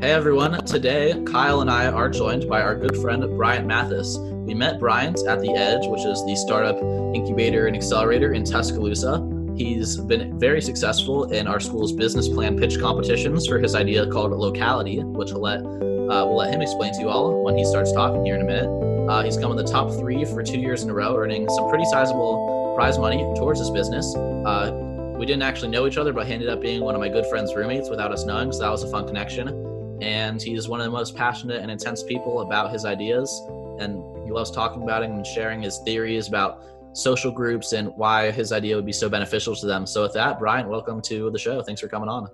Hey everyone, today Kyle and I are joined by our good friend Bryant Mathis. We met Bryant at The Edge, which is the startup incubator and accelerator in Tuscaloosa. He's been very successful in our school's business plan pitch competitions for his idea called Locality, which we'll let, uh, we'll let him explain to you all when he starts talking here in a minute. Uh, he's come in the top three for two years in a row, earning some pretty sizable prize money towards his business. Uh, we didn't actually know each other, but he ended up being one of my good friend's roommates without us knowing, so that was a fun connection and he's one of the most passionate and intense people about his ideas. And he loves talking about it and sharing his theories about social groups and why his idea would be so beneficial to them. So with that Bryant welcome to the show. Thanks for coming on.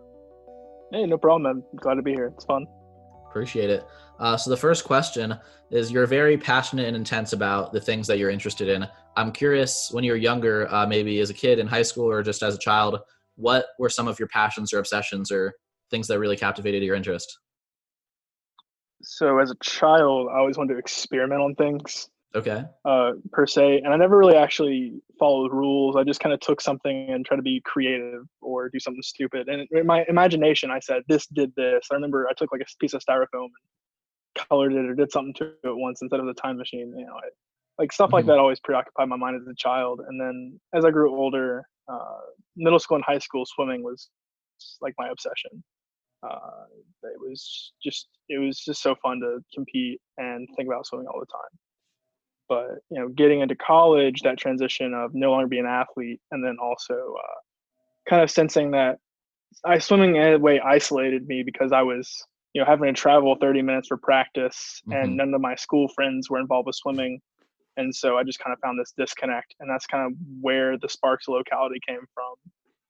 Hey no problem i'm glad to be here. It's fun. Appreciate it. Uh, so the first question is you're very passionate and intense about the things that you're interested in. I'm curious when you were younger uh, maybe as a kid in high school or just as a child what were some of your passions or obsessions or things that really captivated your interest so as a child, I always wanted to experiment on things. Okay. Uh, per se, and I never really actually followed rules. I just kind of took something and tried to be creative or do something stupid. And in my imagination, I said, "This did this." I remember I took like a piece of styrofoam and colored it or did something to it once instead of the time machine. You know, I, like stuff like mm-hmm. that always preoccupied my mind as a child. And then as I grew older, uh, middle school and high school, swimming was like my obsession uh, it was just it was just so fun to compete and think about swimming all the time. But you know getting into college that transition of no longer being an athlete and then also uh, kind of sensing that i swimming in a way isolated me because i was you know having to travel 30 minutes for practice mm-hmm. and none of my school friends were involved with swimming. And so i just kind of found this disconnect and that's kind of where the sparks locality came from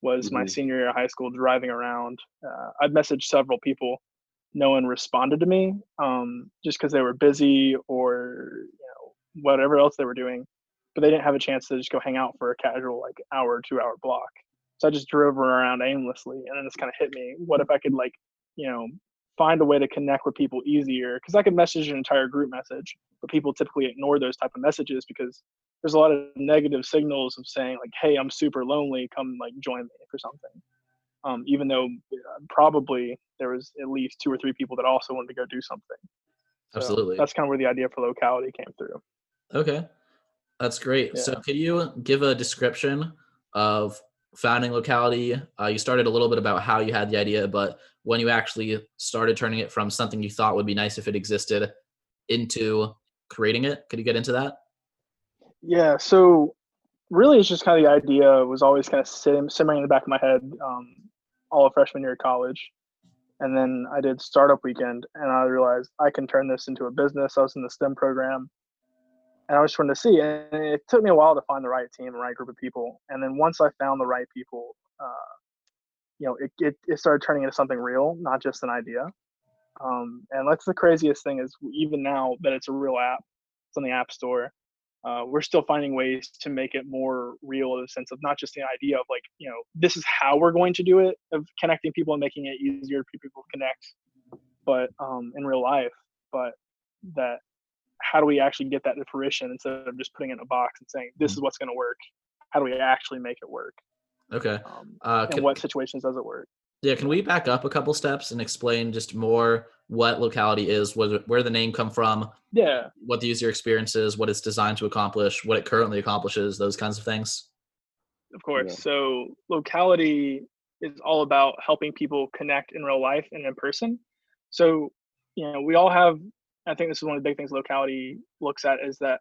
was mm-hmm. my senior year of high school driving around. Uh, I'd messaged several people. No one responded to me um, just because they were busy or you know whatever else they were doing, but they didn't have a chance to just go hang out for a casual like hour, two hour block. So I just drove around aimlessly, and then this kind of hit me. What if I could like you know find a way to connect with people easier? Because I could message an entire group message, but people typically ignore those type of messages because there's a lot of negative signals of saying like, "Hey, I'm super lonely. Come like join me for something." Um, even though uh, probably there was at least two or three people that also wanted to go do something. So Absolutely. That's kind of where the idea for locality came through. Okay, that's great. Yeah. So, could you give a description of founding locality? Uh, you started a little bit about how you had the idea, but when you actually started turning it from something you thought would be nice if it existed into creating it, could you get into that? Yeah, so really it's just kind of the idea was always kind of sitting, simmering in the back of my head um, all of freshman year of college. And then I did startup weekend and I realized I can turn this into a business. I was in the STEM program and I was trying to see. And it took me a while to find the right team, the right group of people. And then once I found the right people, uh, you know, it, it, it started turning into something real, not just an idea. Um, and that's the craziest thing is even now that it's a real app, it's on the app store uh, we're still finding ways to make it more real in the sense of not just the idea of like you know this is how we're going to do it of connecting people and making it easier for people to connect but um, in real life but that how do we actually get that to fruition instead of just putting it in a box and saying this is what's going to work. How do we actually make it work? Okay. Um, uh, can, and what situations does it work? Yeah can we back up a couple steps and explain just more what locality is, where, where the name come from, yeah, what the user experience is, what it's designed to accomplish, what it currently accomplishes, those kinds of things. Of course. Yeah. So locality is all about helping people connect in real life and in person. So, you know, we all have I think this is one of the big things locality looks at is that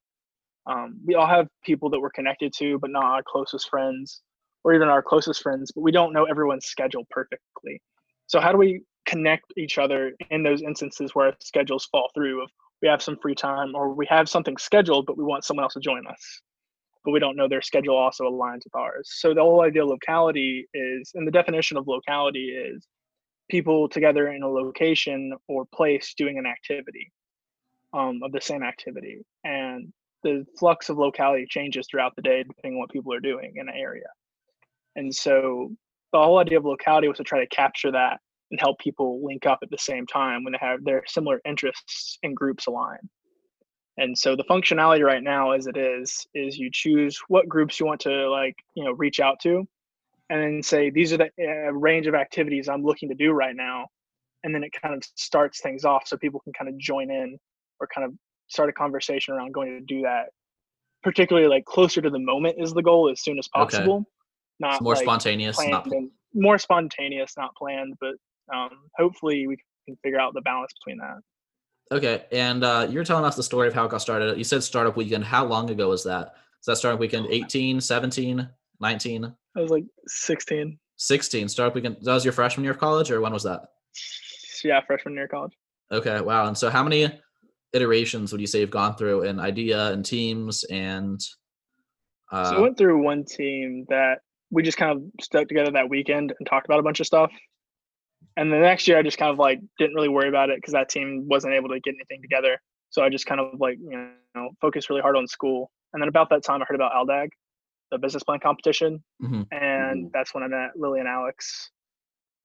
um, we all have people that we're connected to, but not our closest friends or even our closest friends, but we don't know everyone's schedule perfectly. So how do we connect each other in those instances where schedules fall through of we have some free time or we have something scheduled but we want someone else to join us. But we don't know their schedule also aligns with ours. So the whole idea of locality is and the definition of locality is people together in a location or place doing an activity um, of the same activity. And the flux of locality changes throughout the day depending on what people are doing in an area. And so the whole idea of locality was to try to capture that and help people link up at the same time when they have their similar interests and groups align. And so the functionality right now as it is is you choose what groups you want to like, you know, reach out to and then say these are the uh, range of activities I'm looking to do right now and then it kind of starts things off so people can kind of join in or kind of start a conversation around going to do that particularly like closer to the moment is the goal as soon as possible okay. not it's more like spontaneous not more spontaneous not planned but um, hopefully we can figure out the balance between that. Okay and uh, you're telling us the story of how it got started. You said startup weekend. How long ago was that? Is that startup weekend 18 17 19 i was like 16 16 startup weekend. That was your freshman year of college or when was that? Yeah freshman year of college. Okay wow and so how many iterations would you say you've gone through in idea and teams and uh, so I went through one team that we just kind of stuck together that weekend and talked about a bunch of stuff. And the next year I just kind of like didn't really worry about it because that team wasn't able to get anything together. So I just kind of like, you know, focused really hard on school. And then about that time I heard about ALDAG, the business plan competition. Mm-hmm. And that's when I met Lily and Alex.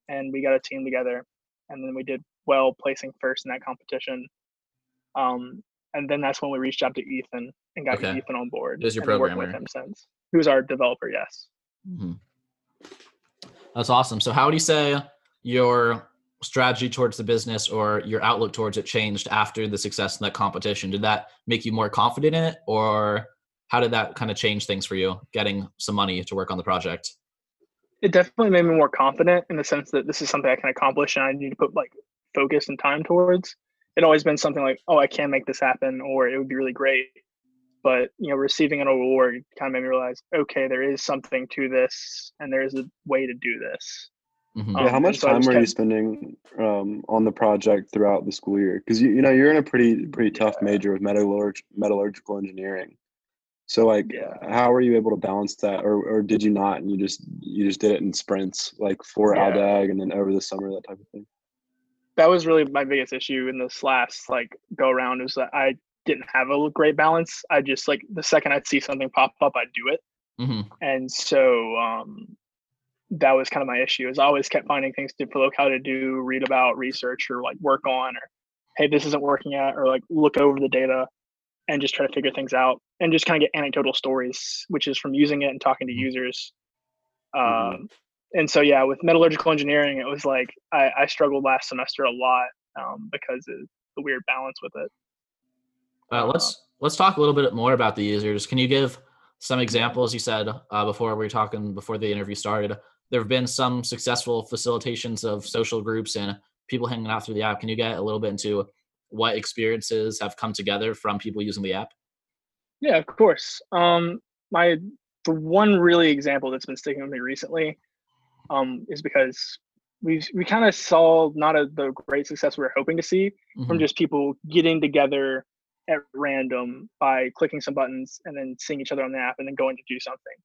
And we got a team together. And then we did well placing first in that competition. Um, and then that's when we reached out to Ethan and got okay. Ethan on board. Is your programmer? With him since. Who's our developer? Yes. Mm-hmm. That's awesome. So, how would you say your strategy towards the business or your outlook towards it changed after the success in that competition? Did that make you more confident in it, or how did that kind of change things for you, getting some money to work on the project? It definitely made me more confident in the sense that this is something I can accomplish and I need to put like focus and time towards it always been something like, oh, I can make this happen, or it would be really great. But you know, receiving an award kind of made me realize, okay, there is something to this, and there is a way to do this. Mm-hmm. Um, yeah, how much so time are you spending um, on the project throughout the school year? Because you, you know you're in a pretty pretty tough yeah. major with metallurg- metallurgical engineering. So like, yeah. how are you able to balance that, or or did you not, and you just you just did it in sprints, like for yeah. ALDAG, and then over the summer, that type of thing? that was really my biggest issue in this last like go around is that I didn't have a great balance. I just like the second I'd see something pop up, I'd do it. Mm-hmm. And so um, that was kind of my issue is I always kept finding things to look how to do, read about, research, or like work on, or hey, this isn't working yet, or like look over the data and just try to figure things out and just kind of get anecdotal stories, which is from using it and talking to mm-hmm. users. Mm-hmm. Um, and so yeah, with metallurgical engineering, it was like I, I struggled last semester a lot um, because of the weird balance with it. Uh, let's let's talk a little bit more about the users. Can you give some examples? You said uh, before we were talking before the interview started. There have been some successful facilitations of social groups and people hanging out through the app. Can you get a little bit into what experiences have come together from people using the app? Yeah, of course. Um, my the one really example that's been sticking with me recently um, is because we we kind of saw not a, the great success we were hoping to see mm-hmm. from just people getting together at random by clicking some buttons and then seeing each other on the app and then going to do something.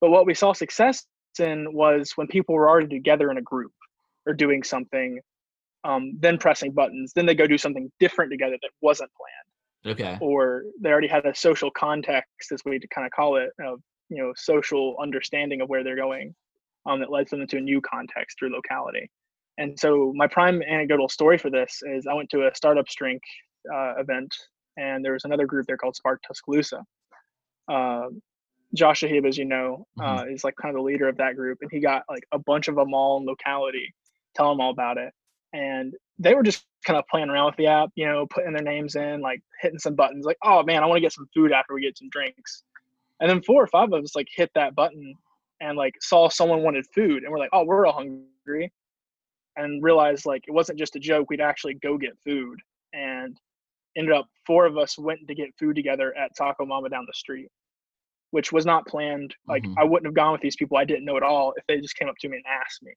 But what we saw success in was when people were already together in a group or doing something, um, then pressing buttons, then they go do something different together that wasn't planned. Okay. Or they already had a social context, as we kind of call it, of you know social understanding of where they're going um, that led them into a new context or locality. And so my prime anecdotal story for this is I went to a startup drink uh, event, and there was another group there called Spark Tuscaloosa. Uh, Josh Shahib, as you know, uh, mm-hmm. is like kind of the leader of that group, and he got like a bunch of them all in locality, tell them all about it, and they were just kind of playing around with the app, you know, putting their names in, like hitting some buttons, like, oh man, I want to get some food after we get some drinks, and then four or five of us like hit that button and like saw someone wanted food and we're like, oh, we're all hungry, and realized like it wasn't just a joke. We'd actually go get food, and ended up four of us went to get food together at Taco Mama down the street, which was not planned. Like mm-hmm. I wouldn't have gone with these people I didn't know at all if they just came up to me and asked me.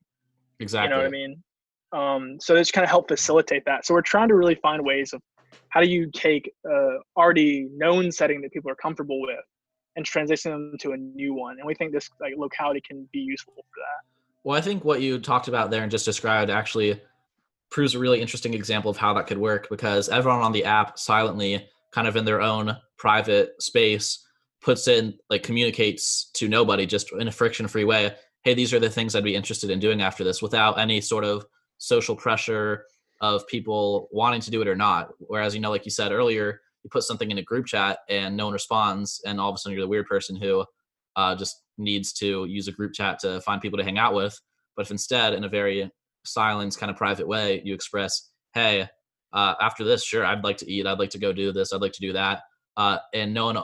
Exactly. You know what I mean? Um, so this kind of helped facilitate that. So we're trying to really find ways of how do you take a already known setting that people are comfortable with and transition them to a new one. And we think this like locality can be useful for that. Well, I think what you talked about there and just described actually proves a really interesting example of how that could work because everyone on the app silently, kind of in their own private space, puts in like communicates to nobody just in a friction free way. Hey, these are the things I'd be interested in doing after this without any sort of social pressure of people wanting to do it or not. Whereas, you know, like you said earlier, you put something in a group chat and no one responds, and all of a sudden you're the weird person who uh, just needs to use a group chat to find people to hang out with. But if instead, in a very silence kind of private way you express hey uh, after this sure i'd like to eat i'd like to go do this i'd like to do that uh, and no one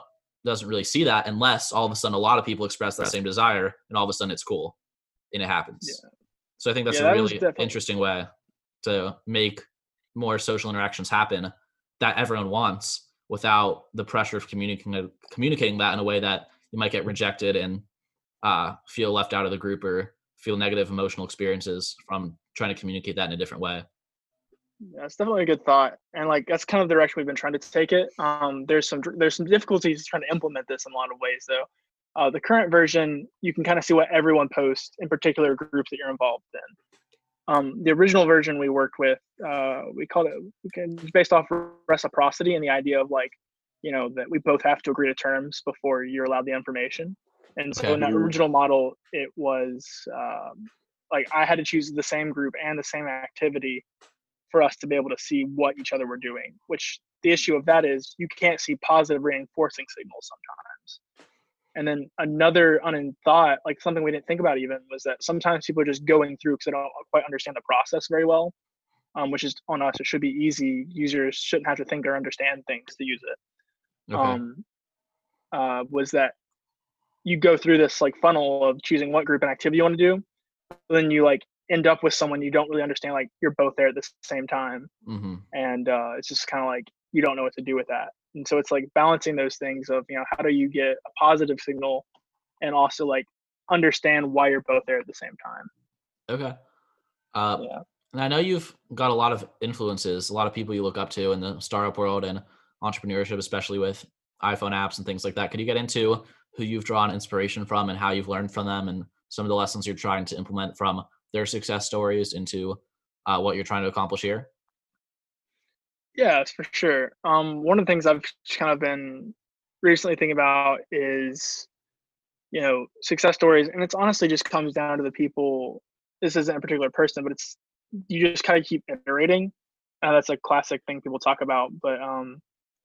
doesn't really see that unless all of a sudden a lot of people express that same desire and all of a sudden it's cool and it happens yeah. so i think that's yeah, a really interesting way to make more social interactions happen that everyone wants without the pressure of communicating communicating that in a way that you might get rejected and uh, feel left out of the group or feel negative emotional experiences from trying to communicate that in a different way. Yeah, it's definitely a good thought, and like that's kind of the direction we've been trying to take it. Um, there's some there's some difficulties trying to implement this in a lot of ways, though. Uh, the current version, you can kind of see what everyone posts in particular groups that you're involved in. Um, the original version we worked with, uh, we called it it's based off reciprocity and the idea of like, you know, that we both have to agree to terms before you're allowed the information. And so okay. in that original model, it was um, like I had to choose the same group and the same activity for us to be able to see what each other were doing. Which the issue of that is you can't see positive reinforcing signals sometimes. And then another unin thought, like something we didn't think about even, was that sometimes people are just going through because they don't quite understand the process very well, um, which is on us. It should be easy. Users shouldn't have to think or understand things to use it. Okay. Um, uh, was that you go through this like funnel of choosing what group and activity you want to do then you like end up with someone you don't really understand like you're both there at the same time. Mm-hmm. and uh, it's just kind of like you don't know what to do with that. And so it's like balancing those things of you know how do you get a positive signal and also like understand why you're both there at the same time. Okay. Uh, yeah. and i know you've got a lot of influences a lot of people you look up to in the startup world and entrepreneurship especially with iphone apps and things like that. Could you get into who you've drawn inspiration from and how you've learned from them and some of the lessons you're trying to implement from their success stories into uh, what you're trying to accomplish here? Yeah, for sure. Um, one of the things I've kind of been recently thinking about is, you know, success stories, and it's honestly just comes down to the people. This isn't a particular person, but it's you just kind of keep iterating. Uh, that's a classic thing people talk about. But um,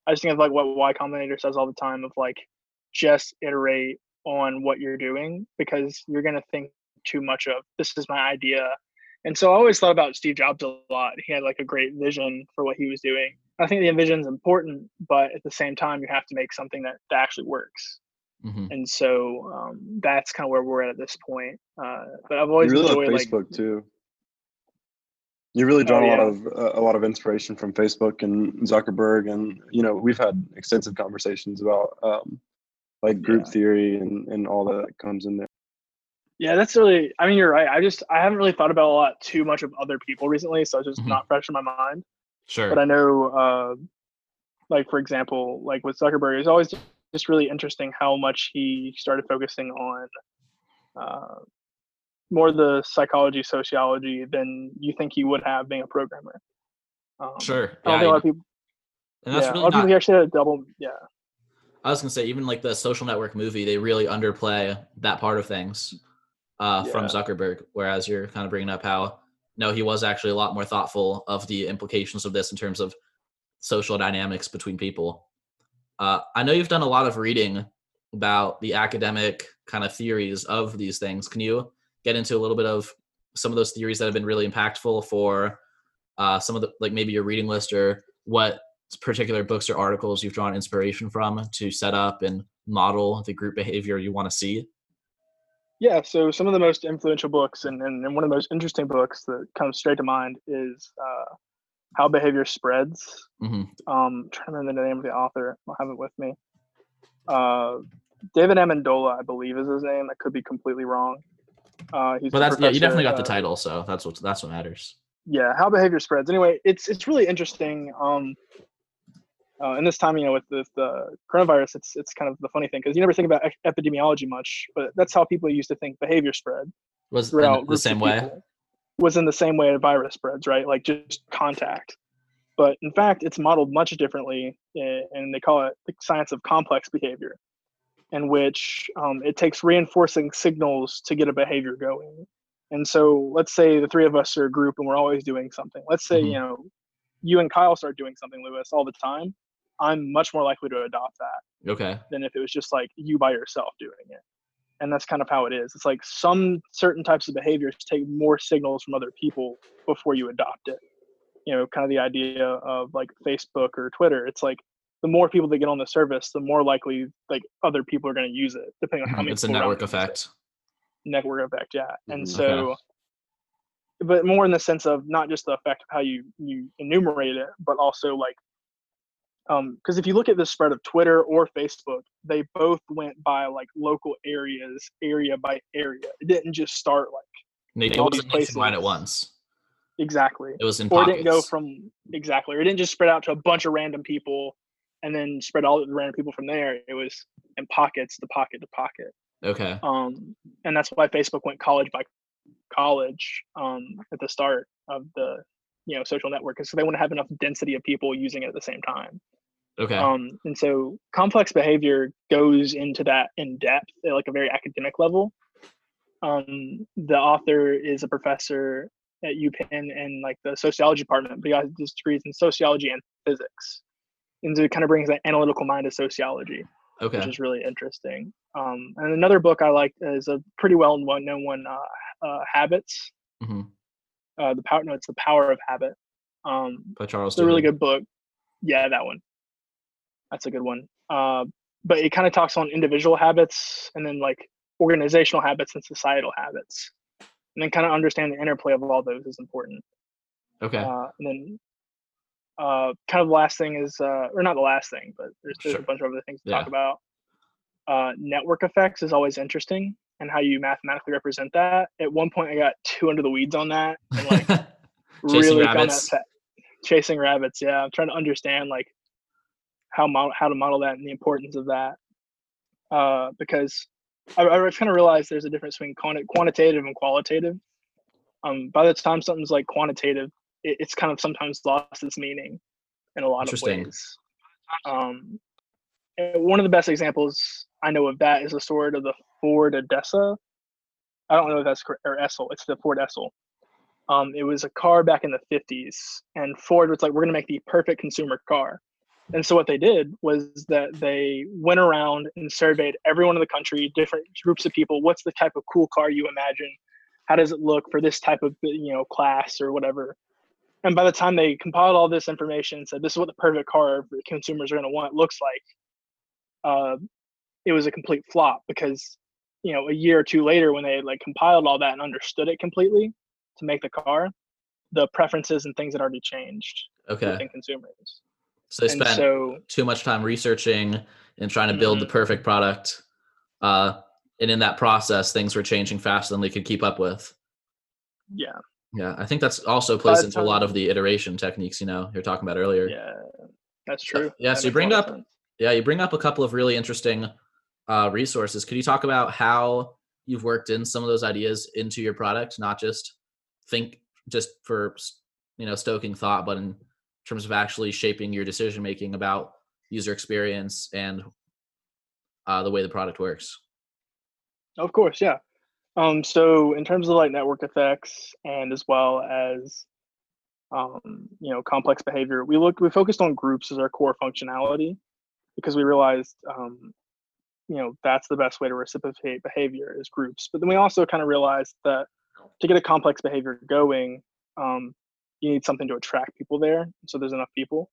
I just think of like what Y Combinator says all the time of like just iterate on what you're doing because you're to think too much of this is my idea. And so I always thought about Steve Jobs a lot. He had like a great vision for what he was doing. I think the vision is important, but at the same time, you have to make something that, that actually works. Mm-hmm. And so um, that's kind of where we're at at this point. Uh, but I've always you really enjoyed Facebook like, too. You really drawn oh, yeah. a lot of uh, a lot of inspiration from Facebook and Zuckerberg, and you know we've had extensive conversations about um, like group yeah. theory and and all that comes in there yeah that's really i mean you're right. I just i haven't really thought about a lot too much of other people recently so it's just mm-hmm. not fresh in my mind. Sure. But i know uh like for example like with zuckerberg it's always just really interesting how much he started focusing on uh more the psychology sociology than you think he would have being a programmer. Um, sure. Yeah, I don't think a lot of people and that's yeah, really a lot of people actually had a double yeah. I was gonna say even like the social network movie, they really underplay that part of things uh, yeah. from Zuckerberg. Whereas you're kind of bringing up how no, he was actually a lot more thoughtful of the implications of this in terms of social dynamics between people. Uh, I know you've done a lot of reading about the academic kind of theories of these things. Can you get into a little bit of some of those theories that have been really impactful for uh, some of the like maybe your reading list or what particular books or articles you've drawn inspiration from to set up and model the group behavior you want to see? Yeah, so some of the most influential books and, and, and one of the most interesting books that comes straight to mind is uh, How Behavior Spreads. Mm-hmm. Um, trying to remember the name of the author. I'll have it with me. Uh, David Amendola, I believe, is his name. I could be completely wrong. Uh, he's but that's yeah, you definitely got the title, so that's what that's what matters. Yeah, how behavior spreads. Anyway, it's it's really interesting. Um, uh, and this time, you know, with the, the coronavirus, it's it's kind of the funny thing because you never think about epidemiology much, but that's how people used to think behavior spread. Was throughout the same way. Was in the same way a virus spreads, right? Like just contact. But in fact, it's modeled much differently, eh, and they call it the science of complex behavior, in which um, it takes reinforcing signals to get a behavior going. And so, let's say the three of us are a group and we're always doing something. Let's say, mm-hmm. you know, you and Kyle start doing something, Lewis, all the time I'm much more likely to adopt that. Okay. Than if it was just like you by yourself doing it. and that's kind of how it is it's like some certain types of behaviors take more signals from other people before you adopt it you know kind of the idea of like facebook or twitter it's like the more people that get on the service the more likely like other people are going to use it depending on how mm-hmm. many it's a network effect network effect yeah and Mm, so okay. but more in the sense of not just the effect of how you you enumerate it but also like um because if you look at the spread of twitter or facebook they both went by like local areas area by area. It didn't just start like all these wasn't at once. Exactly. It was in or it didn't go from exactly or it didn't just spread out to a bunch of random people and then spread all the random people from there. It was in pockets to pocket to pocket. Okay. Um and that's why facebook went college by college um at the start of the you know social network because they want to have enough density of people using it at the same time okay um and so complex behavior goes into that in depth at like a very academic level um the author is a professor at UPenn in like the sociology department but he has his degrees in sociology and physics and so it kind of brings that analytical mind to sociology okay which is really interesting. Um, and another book I like is a pretty well known one, uh, uh, Habits. hmm Uh, the power, no, it's the Power of Habit. Um, by charles it's a really good book. Yeah, that one. That's a good one. Uh, but it kind of talks on individual habits and then like organizational habits and societal habits, and then kind of understand the interplay of all those is important. okay Uh, and then uh, kind of the last thing is, uh, or not the last thing, but there's, there's Sure. a bunch of other things to Yeah. talk about. Uh, network effects is always interesting and how you mathematically represent that. At one point, I got too into the weeds on that and like Chasing really rabbits. chasing rabbits. Yeah, I'm trying to understand like how model how to model that and the importance of that. Uh, because I, I kind of realized there's a difference between quanti- quantitative and qualitative. Um, by the time something's like quantitative, it, it's kind of sometimes lost its meaning in a lot of ways. Um, one of the best examples I know of that is the sort of the Ford Odessa. I don't know if that's correct, or Edsel. It's the Ford Edsel. Um, it was a car back in the 50s, and Ford was like, "We're going to make the perfect consumer car." And so what they did was that they went around and surveyed everyone in the country, different groups of people. What's the type of cool car you imagine? How does it look for this type of you know class or whatever? And by the time they compiled all this information and said this is what the perfect car for consumers are going to want looks like, uh, it was a complete flop because you know a year or two later when they like compiled all that and understood it completely to make the car, the preferences and things had already changed okay within consumers. So they and spent so too much time researching and trying to build the Mhm. perfect product uh and in that process things were changing faster than they could keep up with yeah, yeah i think that's also plays the into a lot of the iteration techniques you know you're talking about earlier yeah, that's So- true. yeah, That so you bring up- sense. yeah you bring up a couple of really interesting uh, resources could you talk about how you've worked in some of those ideas into your product not just think just for you know stoking thought but in terms of actually shaping your decision making about user experience and uh, the way the product works Of course, yeah. Um, so in terms of like network effects and as well as um, you know complex behavior, we looked we focused on groups as our core functionality because we realized um, you know that's the best way to reciprocate behavior is groups. But then we also kind of realized that to get a complex behavior going, um, you need something to attract people there, so there's enough people.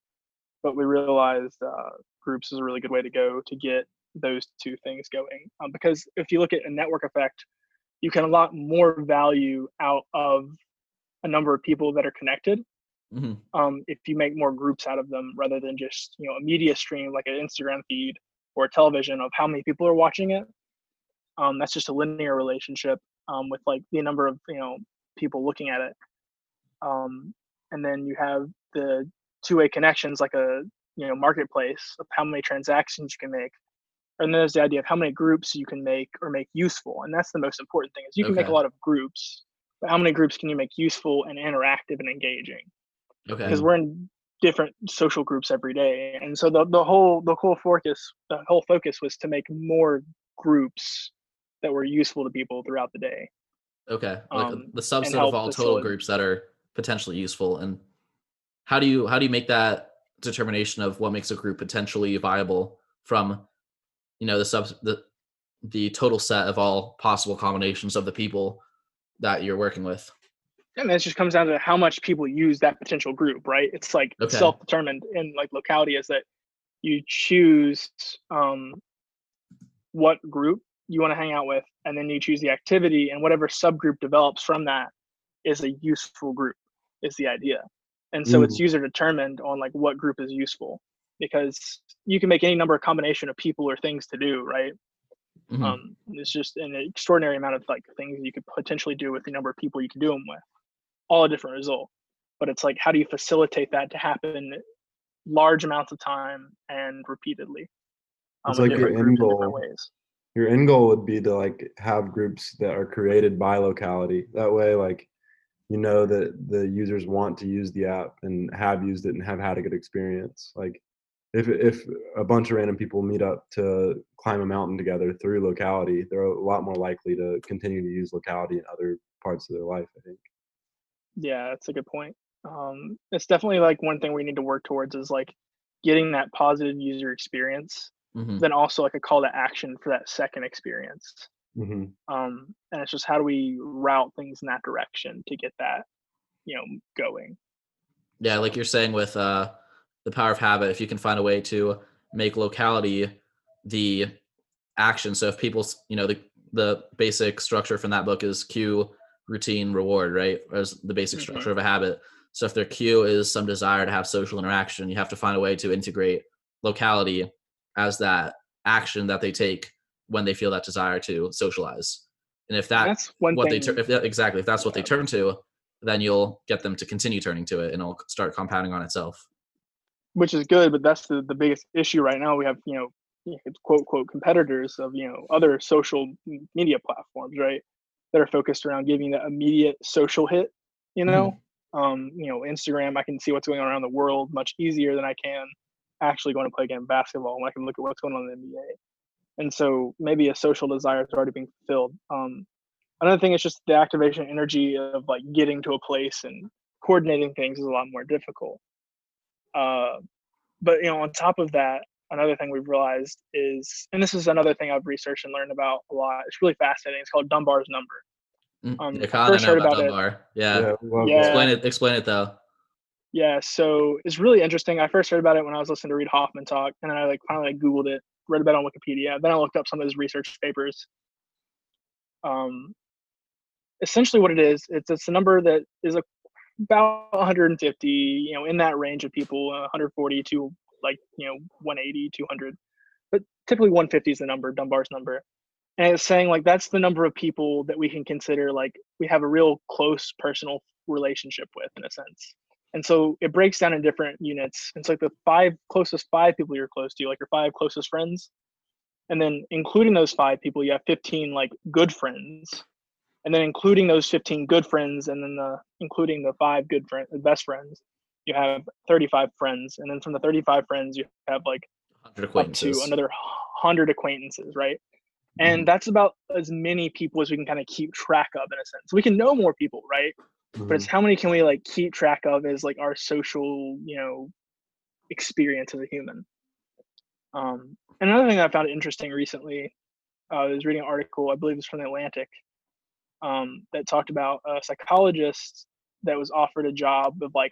But we realized uh, groups is a really good way to go to get those two things going. Um, because if you look at a network effect, you can unlock more value out of a number of people that are connected hmm um, if you make more groups out of them rather than just you know a media stream like an Instagram feed or a television of how many people are watching it. Um, that's just a linear relationship um, with like the number of you know people looking at it. Um, and then you have the two-way connections like a you know marketplace of how many transactions you can make. And then there's the idea of how many groups you can make or make useful, and that's the most important thing. Is you can make a lot of groups, but how many groups can you make useful and interactive and engaging? okay because we're in different social groups every day and so the, the whole the whole focus the whole focus was to make more groups that were useful to people throughout the day Okay, like um, the subset of all total groups that are potentially useful, and how do you how do you make that determination of what makes a group potentially viable from, you know, the sub the the total set of all possible combinations of the people that you're working with. And it just comes down to how much people use that potential group, right? It's like okay. self-determined in like locality is that you choose um, what group you want to hang out with, and then you choose the activity, and whatever subgroup develops from that is a useful group. Is the idea, and so Ooh. it's user determined on like what group is useful because you can make any number of combination of people or things to do, right? Mm-hmm. Um, it's just an extraordinary amount of like things you could potentially do with the number of people you can do them with, all a different result. But it's like, how do you facilitate that to happen large amounts of time and repeatedly? Um, it's like your end goal. Your end goal would be to like have groups that are created by locality. That way, like you know that the users want to use the app and have used it and have had a good experience. Like if if a bunch of random people meet up to climb a mountain together through locality, they're a lot more likely to continue to use locality in other parts of their life. I think. Yeah, that's a good point. Um, it's definitely like one thing we need to work towards is like getting that positive user experience. Mm-hmm. Then also like a call to action for that second experience. Mm-hmm. Um, and it's just how do we route things in that direction to get that, you know, going. Yeah, like you're saying with uh the power of habit if you can find a way to make locality the action so if people you know the the basic structure from that book is cue routine reward right as the basic mm-hmm. structure of a habit so if their cue is some desire to have social interaction you have to find a way to integrate locality as that action that they take when they feel that desire to socialize and if that that's what thing. they if that, exactly if that's what they turn to then you'll get them to continue turning to it and it'll start compounding on itself which is good, but that's the, the biggest issue right now. We have, you know, quote, quote, competitors of, you know, other social media platforms, right? That are focused around giving that immediate social hit, you know? Mm-hmm. Um, you know, Instagram, I can see what's going on around the world much easier than I can actually going to play a game of basketball. I can look at what's going on in the NBA. And so maybe a social desire is already being fulfilled. Um, another thing is just the activation energy of like getting to a place and coordinating things is a lot more difficult. Uh, but you know, on top of that, another thing we've realized is, and this is another thing I've researched and learned about a lot. It's really fascinating. It's called Dunbar's number. Mm, um, yeah, first heard about, about Dunbar. It. Yeah. Yeah, yeah. Explain it. Explain it though. Yeah, so it's really interesting. I first heard about it when I was listening to Reid Hoffman talk, and then I like finally like Googled it, read about on Wikipedia. Then I looked up some of his research papers. Um, essentially, what it is, it's it's a number that is a about 150, you know, in that range of people, uh, 140 to like, you know, 180, 200. But typically 150 is the number, Dunbar's number. And it's saying like that's the number of people that we can consider like we have a real close personal relationship with in a sense. And so it breaks down in different units. It's like the five closest five people you're close to, like your five closest friends. And then including those five people, you have 15 like good friends and then including those 15 good friends and then the including the five good friends best friends you have 35 friends and then from the 35 friends you have like up to another 100 acquaintances right and mm-hmm. that's about as many people as we can kind of keep track of in a sense we can know more people right mm-hmm. but it's mm-hmm. how many can we like keep track of as like our social you know experience as a human um and another thing that i found interesting recently uh, i was reading an article i believe it's from the atlantic um, that talked about a psychologist that was offered a job of like,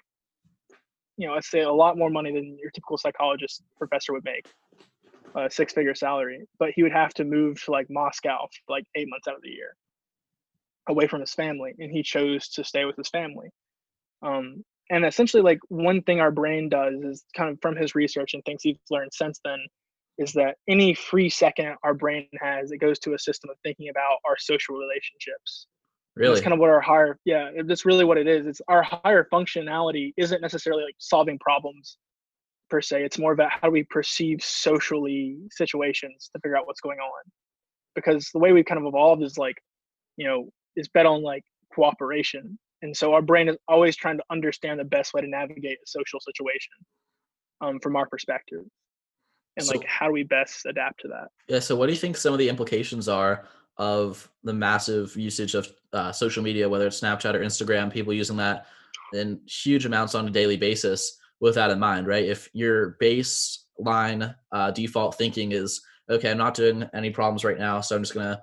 you know, let's say a lot more money than your typical psychologist professor would make, a six figure salary, but he would have to move to like Moscow for like eight months out of the year away from his family. And he chose to stay with his family. Um, and essentially like one thing our brain does is kind of from his research and things he's learned since then is that any free second our brain has, it goes to a system of thinking about our social relationships. Really? That's kind of what our higher, yeah, that's really what it is. It's our higher functionality isn't necessarily like solving problems per se. It's more about how do we perceive socially situations to figure out what's going on. Because the way we've kind of evolved is like, you know, is bet on like cooperation. And so our brain is always trying to understand the best way to navigate a social situation um, from our perspective and so, like how do we best adapt to that yeah so what do you think some of the implications are of the massive usage of uh, social media whether it's snapchat or instagram people using that in huge amounts on a daily basis with that in mind right if your baseline uh, default thinking is okay, I'm not doing any problems right now, so I'm just gonna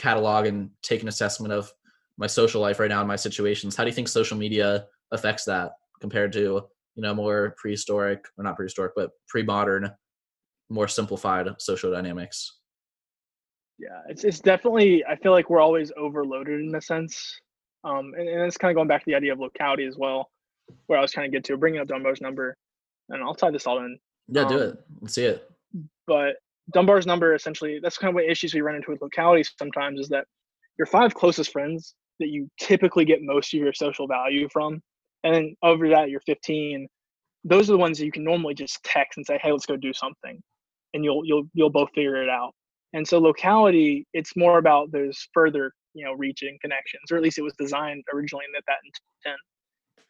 catalog and take an assessment of my social life right now and my situations. How do you think social media affects that compared to you know more prehistoric or not prehistoric but pre-modern, more simplified social dynamics? Yeah, it's it's definitely. I feel like we're always overloaded in a sense, um, and, and it's kind of going back to the idea of locality as well, where I was trying to get to, bringing up Dunbar's number, and I'll tie this all in. Yeah, um, do it. Let's see it. But Dunbar's number essentially that's kind of what issues we run into with locality sometimes is that your five closest friends that you typically get most of your social value from, and then over that you're 15. Those are the ones that you can normally just text and say, "Hey, let's go do something," and you'll you'll you'll both figure it out. And so locality, it's more about those further, you know, reaching connections, or at least it was designed originally in that, that intent.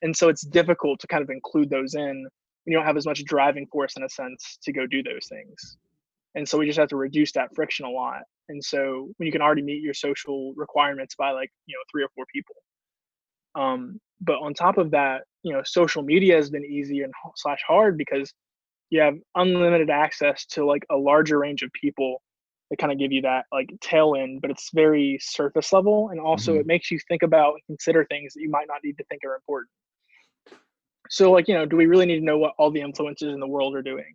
And so it's difficult to kind of include those in you don't have as much driving force in a sense to go do those things. And so we just have to reduce that friction a lot. And so when you can already meet your social requirements by like, you know, three or four people. Um, but on top of that, you know, social media has been easy and slash hard because you have unlimited access to like a larger range of people that kind of give you that like tail end, but it's very surface level. And also mm-hmm. it makes you think about and consider things that you might not need to think are important. So like, you know, do we really need to know what all the influencers in the world are doing?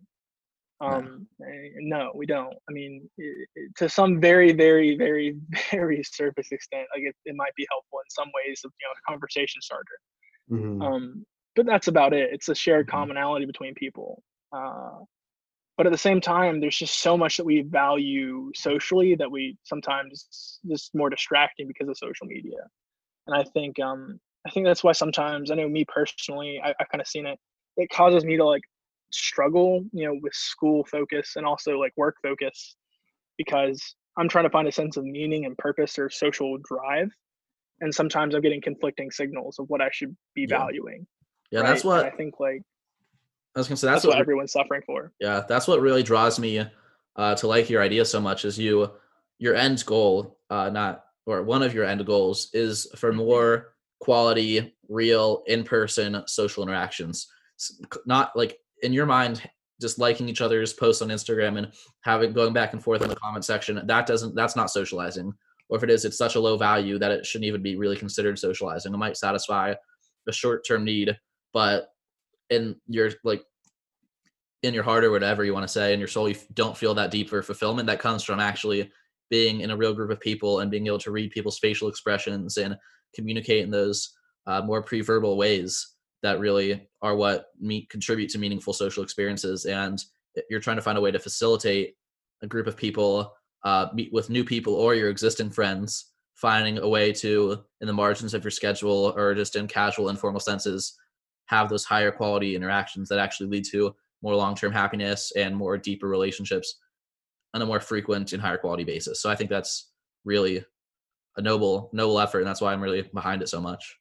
Um, no. Eh, no, we don't. I mean, it, it, to some very, very, very, very surface extent, like it, it might be helpful in some ways of, you know, a conversation starter. Mm-hmm. Um, but that's about it. It's a shared mm-hmm. commonality between people. Uh, but at the same time there's just so much that we value socially that we sometimes just more distracting because of social media and i think um i think that's why sometimes i know me personally I, i've kind of seen it it causes me to like struggle you know with school focus and also like work focus because i'm trying to find a sense of meaning and purpose or social drive and sometimes i'm getting conflicting signals of what i should be yeah. valuing yeah right? that's what and i think like I was gonna say that's, that's what, what, everyone's suffering for. Yeah, that's what really draws me uh, to like your idea so much. Is you your end goal, uh, not or one of your end goals is for more quality, real, in-person social interactions. Not like in your mind, just liking each other's posts on Instagram and having going back and forth in the comment section. That doesn't. That's not socializing. Or if it is, it's such a low value that it shouldn't even be really considered socializing. It might satisfy a short-term need, but in your like in your heart or whatever you want to say in your soul you don't feel that deeper fulfillment that comes from actually being in a real group of people and being able to read people's facial expressions and communicate in those uh, more pre-verbal ways that really are what meet contribute to meaningful social experiences and you're trying to find a way to facilitate a group of people uh, meet with new people or your existing friends finding a way to in the margins of your schedule or just in casual informal senses have those higher quality interactions that actually lead to more long-term happiness and more deeper relationships on a more frequent and higher quality basis. So I think that's really a noble noble effort and that's why I'm really behind it so much.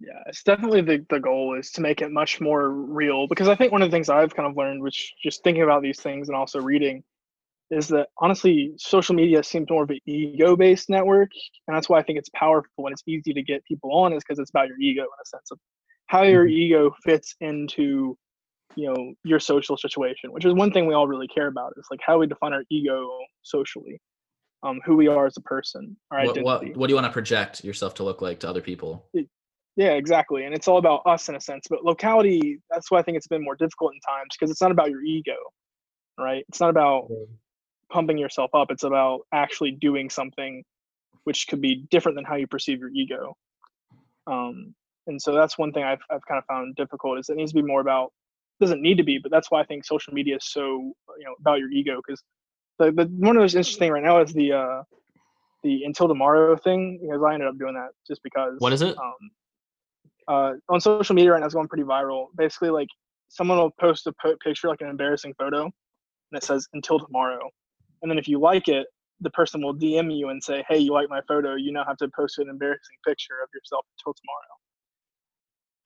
Yeah, it's definitely the, the goal is to make it much more real because I think one of the things I've kind of learned, which just thinking about these things and also reading, is that honestly, social media seems more of an ego based network. And that's why I think it's powerful and it's easy to get people on, is because it's about your ego in a sense of how your mm-hmm. ego fits into you know your social situation which is one thing we all really care about is like how we define our ego socially um who we are as a person our what, what, what do you want to project yourself to look like to other people yeah exactly and it's all about us in a sense but locality that's why i think it's been more difficult in times because it's not about your ego right? It's not about pumping yourself up it's about actually doing something which could be different than how you perceive your ego. Um and so that's one thing I've, I've kind of found difficult is it needs to be more about doesn't need to be but that's why i think social media is so you know about your ego because the, the one of those interesting right now is the uh the until tomorrow thing because i ended up doing that just because what is it? um uh on social media right now it's going pretty viral basically like someone will post a po- picture like an embarrassing photo and it says until tomorrow and then if you like it the person will dm you and say hey you like my photo you now have to post an embarrassing picture of yourself until tomorrow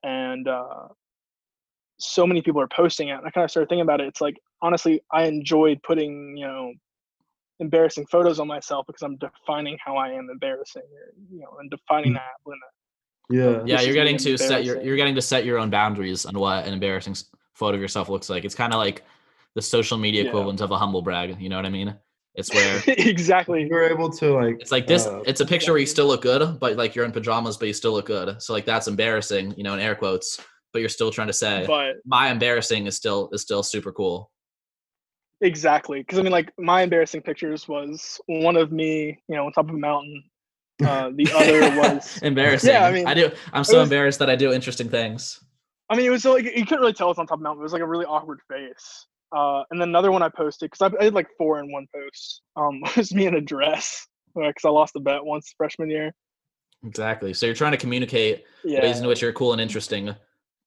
and uh, so many people are posting it. And I kind of started thinking about it. It's like honestly, I enjoyed putting you know embarrassing photos on myself because I'm defining how I am embarrassing, you know, and defining mm. that limit. Yeah, yeah, you're getting to set your you're getting to set your own boundaries on what an embarrassing photo of yourself looks like. It's kind of like the social media yeah. equivalent of a humble brag. You know what I mean? It's where exactly you're able to like. It's like this. Uh, it's a picture where you still look good, but like you're in pajamas, but you still look good. So like that's embarrassing, you know, in air quotes. But you're still trying to say, but my embarrassing is still is still super cool. Exactly, because I mean, like my embarrassing pictures was one of me, you know, on top of a mountain. Uh, the other was embarrassing. Yeah, I mean, I do. I'm so was, embarrassed that I do interesting things. I mean, it was like you couldn't really tell it's on top of a mountain. It was like a really awkward face. Uh, and then another one I posted because I, I, did like four in one post. Um, was me in a dress because uh, I lost a bet once freshman year. Exactly. So you're trying to communicate yeah. ways in which you're cool and interesting,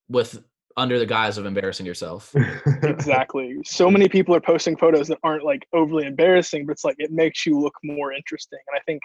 with under the guise of embarrassing yourself. exactly. So many people are posting photos that aren't like overly embarrassing, but it's like it makes you look more interesting. And I think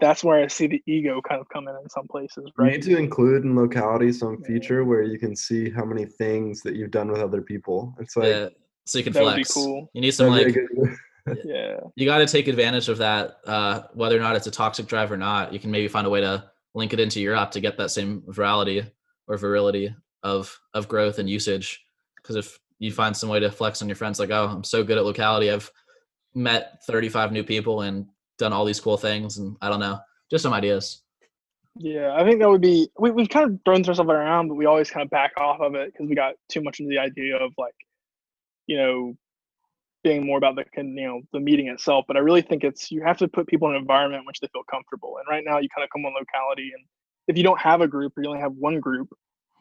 that's where I see the ego kind of come in in some places, right? You need to include in locality some feature where you can see how many things that you've done with other people. It's like yeah so you can that flex. Cool. You need some like yeah. You got to take advantage of that, uh, whether or not it's a toxic drive or not. You can maybe find a way to link it into your app to get that same virality or virility of of growth and usage. Because if you find some way to flex on your friends, like, oh, I'm so good at locality, I've met 35 new people and done all these cool things, and I don't know, just some ideas. Yeah, I think that would be. We we've kind of thrown ourselves around, but we always kind of back off of it because we got too much into the idea of like you know, being more about the you know the meeting itself. But I really think it's you have to put people in an environment in which they feel comfortable. And right now, you kind of come on locality, and if you don't have a group or you only have one group,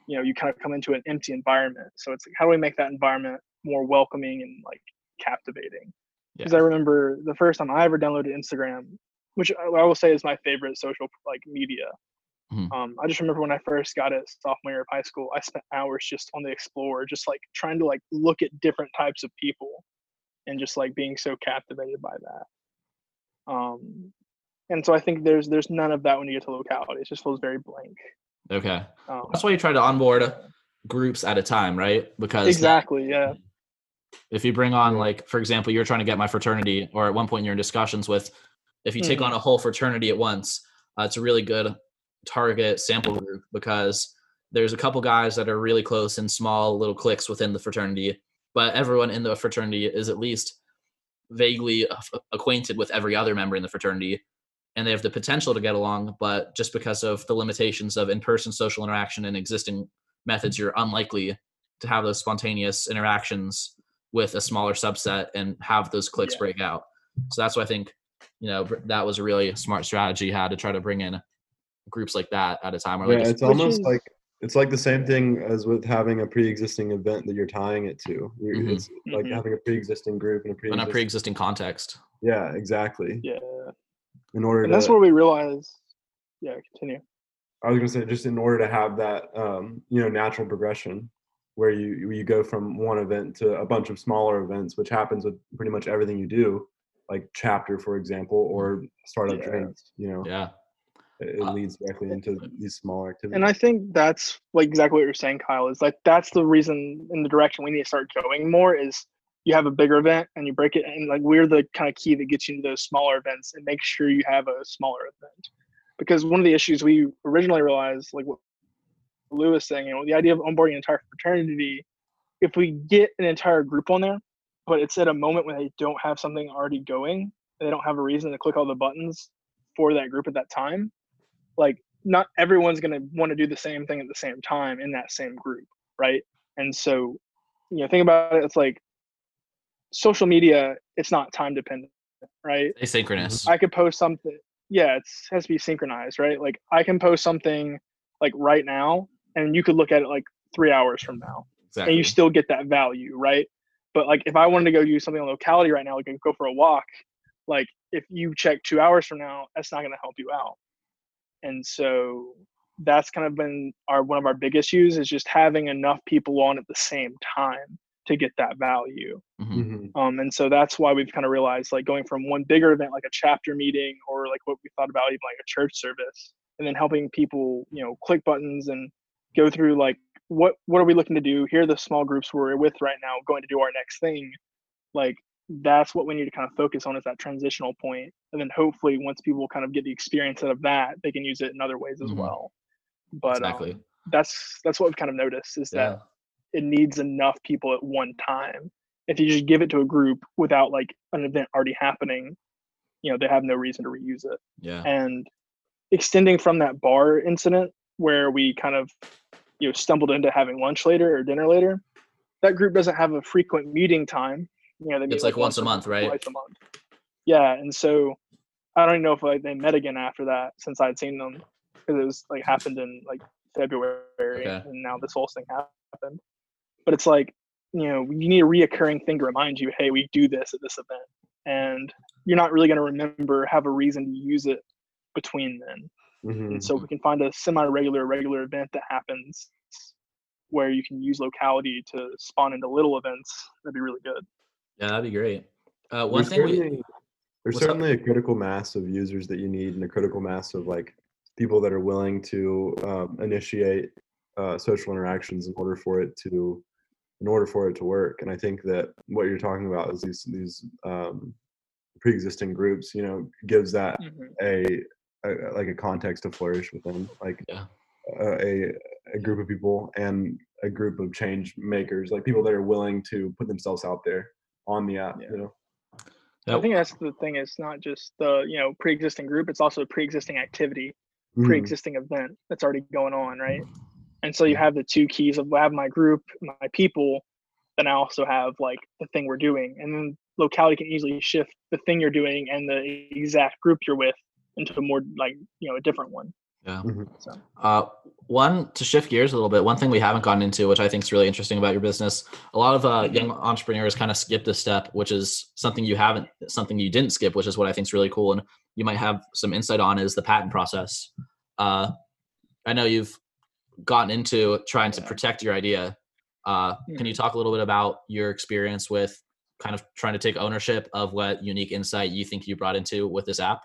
you know, you kind of come into an empty environment. So it's like, how do we make that environment more welcoming and like captivating? Because yeah. I remember the first time I ever downloaded Instagram, which I will say is my favorite social like media. Mm-hmm. Um, I just remember when I first got it sophomore year of high school, I spent hours just on the Explorer, just like trying to like look at different types of people, and just like being so captivated by that. Um, and so I think there's there's none of that when you get to locality. It just feels very blank. Okay, um, that's why you try to onboard groups at a time, right? Because exactly, yeah. If you bring on like, for example, you're trying to get my fraternity, or at one point you're in discussions with, if you take mm-hmm. on a whole fraternity at once, uh, it's a really good target sample group because there's a couple guys that are really close in small little cliques within the fraternity, but everyone in the fraternity is at least vaguely acquainted with every other member in the fraternity and they have the potential to get along but just because of the limitations of in-person social interaction and existing methods you're unlikely to have those spontaneous interactions with a smaller subset and have those clicks yeah. break out so that's why i think you know that was a really smart strategy how to try to bring in groups like that at a time. Or like yeah, it's almost is, like it's like the same thing as with having a pre-existing event that you're tying it to. Mm-hmm. It's like mm-hmm. having a pre-existing group and a pre in a pre-existing context. Yeah, exactly. Yeah. In order, and to, that's where we realize. Yeah, continue. I was gonna say just in order to have that, um, you know, natural progression where you you go from one event to a bunch of smaller events, which happens with pretty much everything you do, like chapter, for example, or startup yeah. drinks. You know. Yeah it uh, leads directly into these smaller activities. And I think that's like exactly what you're saying, Kyle. Is like that's the reason in the direction we need to start going more is you have a bigger event and you break it and like we're the kind of key that gets you into those smaller events and make sure you have a smaller event. Because one of the issues we originally realized, like what Louis saying, you know, the idea of onboarding an entire fraternity, if we get an entire group on there, but it's at a moment when they don't have something already going, they don't have a reason to click all the buttons for that group at that time, like not everyone's going to want to do the same thing at the same time in that same group right? And so you know think about it it's like social media it's not time dependent right? Asynchronous i could post something yeah it has to be synchronized right? Like i can post something like right now and you could look at it like three hours from now exactly. and you still get that value right but like if i wanted to go do something on locality right now like go for a walk like if you check two hours from now that's not going to help you out and so that's kind of been our one of our big issues is just having enough people on at the same time to get that value. Mm-hmm. mm-hmm. Um, and so that's why we've kind of realized like going from one bigger event like a chapter meeting or like what we thought about even like a church service and then helping people, you know, click buttons and go through like what what are we looking to do? Here are the small groups we're with right now going to do our next thing. Like that's what we need to kind of focus on is that transitional point and then hopefully once people kind of get the experience out of that they can use it in other ways as mm-hmm. well but exactly. um, that's that's what we've kind of noticed is yeah. that it needs enough people at one time if you just give it to a group without like an event already happening, you know, they have no reason to reuse it. Yeah. And extending from that bar incident where we kind of you know stumbled into having lunch later or dinner later, that group doesn't have a frequent meeting time. You know, they it's like, like once, a month, right? Twice a month. Yeah, and so I don't even know if like they met again after that since I'd seen them because it was like happened in like February okay. and now this whole thing happened. But it's like you know you need a reoccurring thing to remind you, hey, we do this at this event, and you're not really going to remember have a reason to use it between then. Mm-hmm. And so we can find a semi-regular, regular event that happens where you can use locality to spawn into little events. That'd be really good. Yeah, that'd be great. Uh, one there's thing certainly, we, there's certainly up? a critical mass of users that you need, and a critical mass of like people that are willing to um, initiate uh, social interactions in order for it to in order for it to work. And I think that what you're talking about is these these um, pre-existing groups, you know, gives that mm-hmm. a a, like a context to flourish within, like yeah. a a group of people and a group of change makers, like people that are willing to put themselves out there on the app. Yeah. You know. I think that's the thing. It's not just the you know pre-existing group; it's also a pre-existing activity, mm-hmm. pre-existing event that's already going on, right? And so you have the two keys of I have my group, my people, then I also have like the thing we're doing, and then locality can easily shift the thing you're doing and the exact group you're with into a more like you know a different one. Yeah. Mm-hmm. So. Uh, one to shift gears a little bit. One thing we haven't gotten into, which I think is really interesting about your business, a lot of uh, mm-hmm. young entrepreneurs kind of skip this step, which is something you haven't, something you didn't skip, which is what I think is really cool, and you might have some insight on is the patent process. Uh, I know you've gotten into trying to protect your idea. Uh, Can you talk a little bit about your experience with kind of trying to take ownership of what unique insight you think you brought into with this app?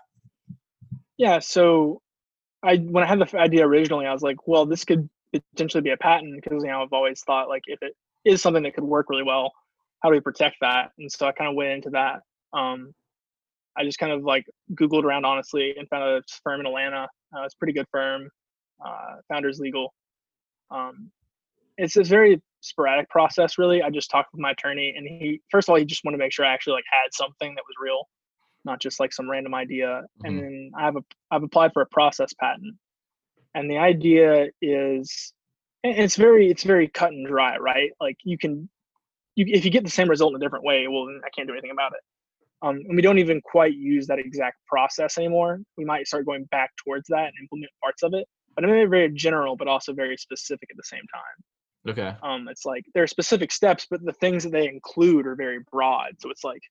Yeah. So I when I had the idea originally, I was like, well, this could potentially be a patent because you know I've always thought like if it is something that could work really well, how do we protect that? And so I kind of went into that. Um, I just kind of like Googled around honestly and found a firm in Atlanta. Uh, it's a pretty good firm, uh, Founders Legal. Um, it's a very sporadic process, really. I just talked with my attorney, and he first of all he just wanted to make sure I actually like had something that was real not just like some random idea. Mm-hmm. And then I have a I've applied for a process patent, and the idea is it's very it's very cut and dry, right? Like you can you if you get the same result in a different way, well, I can't do anything about it. Um, and we don't even quite use that exact process anymore. We might start going back towards that and implement parts of it, but I'm very general, but also very specific at the same time. Okay. Um, it's like there are specific steps, but the things that they include are very broad. So it's like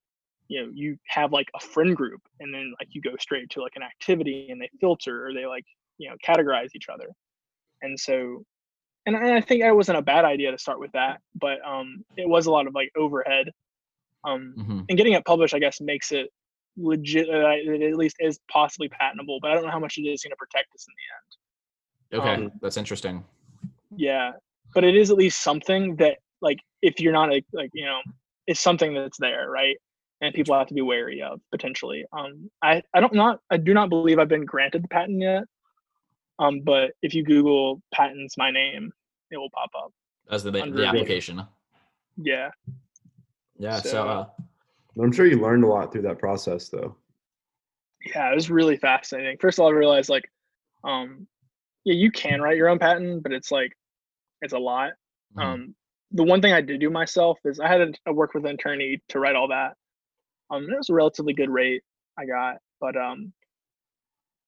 you know you have like a friend group and then like you go straight to like an activity and they filter or they like you know categorize each other. And so and i think it wasn't a bad idea to start with that but um it was a lot of like overhead um mm-hmm. and getting it published i guess makes it legit uh, it at least is possibly patentable but i don't know how much it is going to protect us in the end. Okay um, that's interesting. yeah but it is at least something that like if you're not a, like you know it's something that's there right and people have to be wary of potentially. Um, I, I don't not I do not believe I've been granted the patent yet. Um, but if you Google patents my name, it will pop up as the the application. Yeah. Yeah. So, so uh, I'm sure you learned a lot through that process, though. Yeah, it was really fascinating. First of all, I realized like, um, yeah, you can write your own patent, but it's like, it's a lot. Mm-hmm. Um, the one thing I did do myself is I had to work with an attorney to write all that. Um, it was a relatively good rate I got, but um,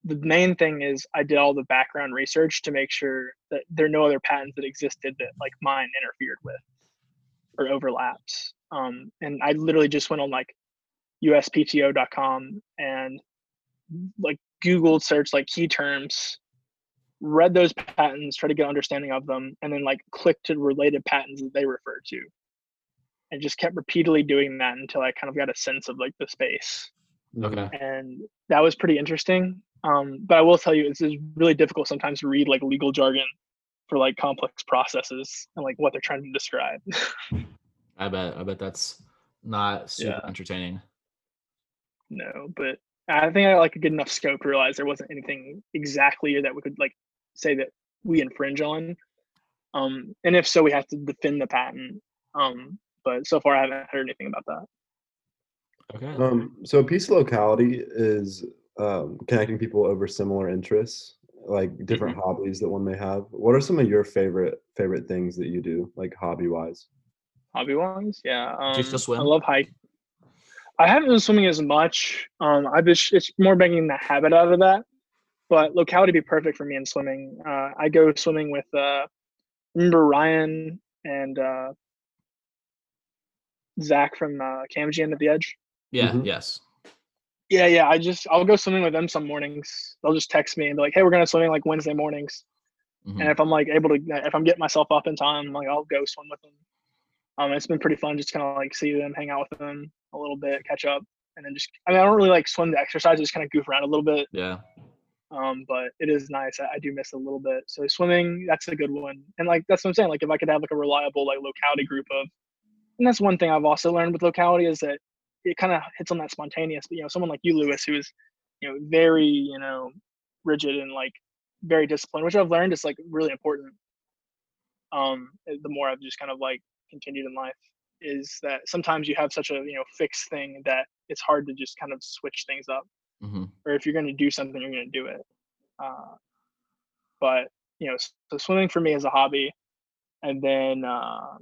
the main thing is I did all the background research to make sure that there are no other patents that existed that like mine interfered with or overlaps. Um, and I literally just went on like uspto.com and like Googled search like key terms, read those patents, try to get understanding of them, and then like click to related patents that they refer to and just kept repeatedly doing that until I kind of got a sense of like the space. Okay. And that was pretty interesting. Um, but I will tell you, it's, really difficult sometimes to read like legal jargon for like complex processes and like what they're trying to describe. I bet. I bet that's not super yeah. entertaining. No, but I think I like a good enough scope to realize there wasn't anything exactly that we could like say that we infringe on. Um, and if so, we have to defend the patent. Um, but so far I haven't heard anything about that. Okay. Um, so a peace locality is um, connecting people over similar interests, like different mm-hmm. hobbies that one may have. What are some of your favorite favorite things that you do, like hobby wise? Hobby wise, yeah. Um, Just to swim. I love hike. I haven't been swimming as much. Um, I've just it's more bringing the habit out of that. But locality be perfect for me in swimming. Uh, I go swimming with uh, remember Ryan and uh, Zach from uh, Camgene at the Edge. Yeah. Mm-hmm. Yes. Yeah, yeah. I just I'll go swimming with them some mornings. They'll just text me and be like, "Hey, we're gonna swimming like Wednesday mornings." Mm-hmm. And if I'm like able to, if I'm getting myself up in time, like I'll go swim with them. Um, it's been pretty fun just kind of like see them, hang out with them a little bit, catch up, and then just. I mean, I don't really like swim to exercise; just kind of goof around a little bit. Yeah. Um, but it is nice. I, I, do miss a little bit. So swimming, that's a good one. And like that's what I'm saying. Like if I could have like a reliable like locality group of, and that's one thing I've also learned with locality is that it kind of hits on that spontaneous. But you know, someone like you, Louis, who is, you know, very you know, rigid and like very disciplined, which I've learned is like really important. Um, the more I've just kind of like continued in life is that sometimes you have such a you know fixed thing that it's hard to just kind of switch things up mm-hmm. or if you're going to do something you're going to do it uh, but you know so swimming for me is a hobby and then uh,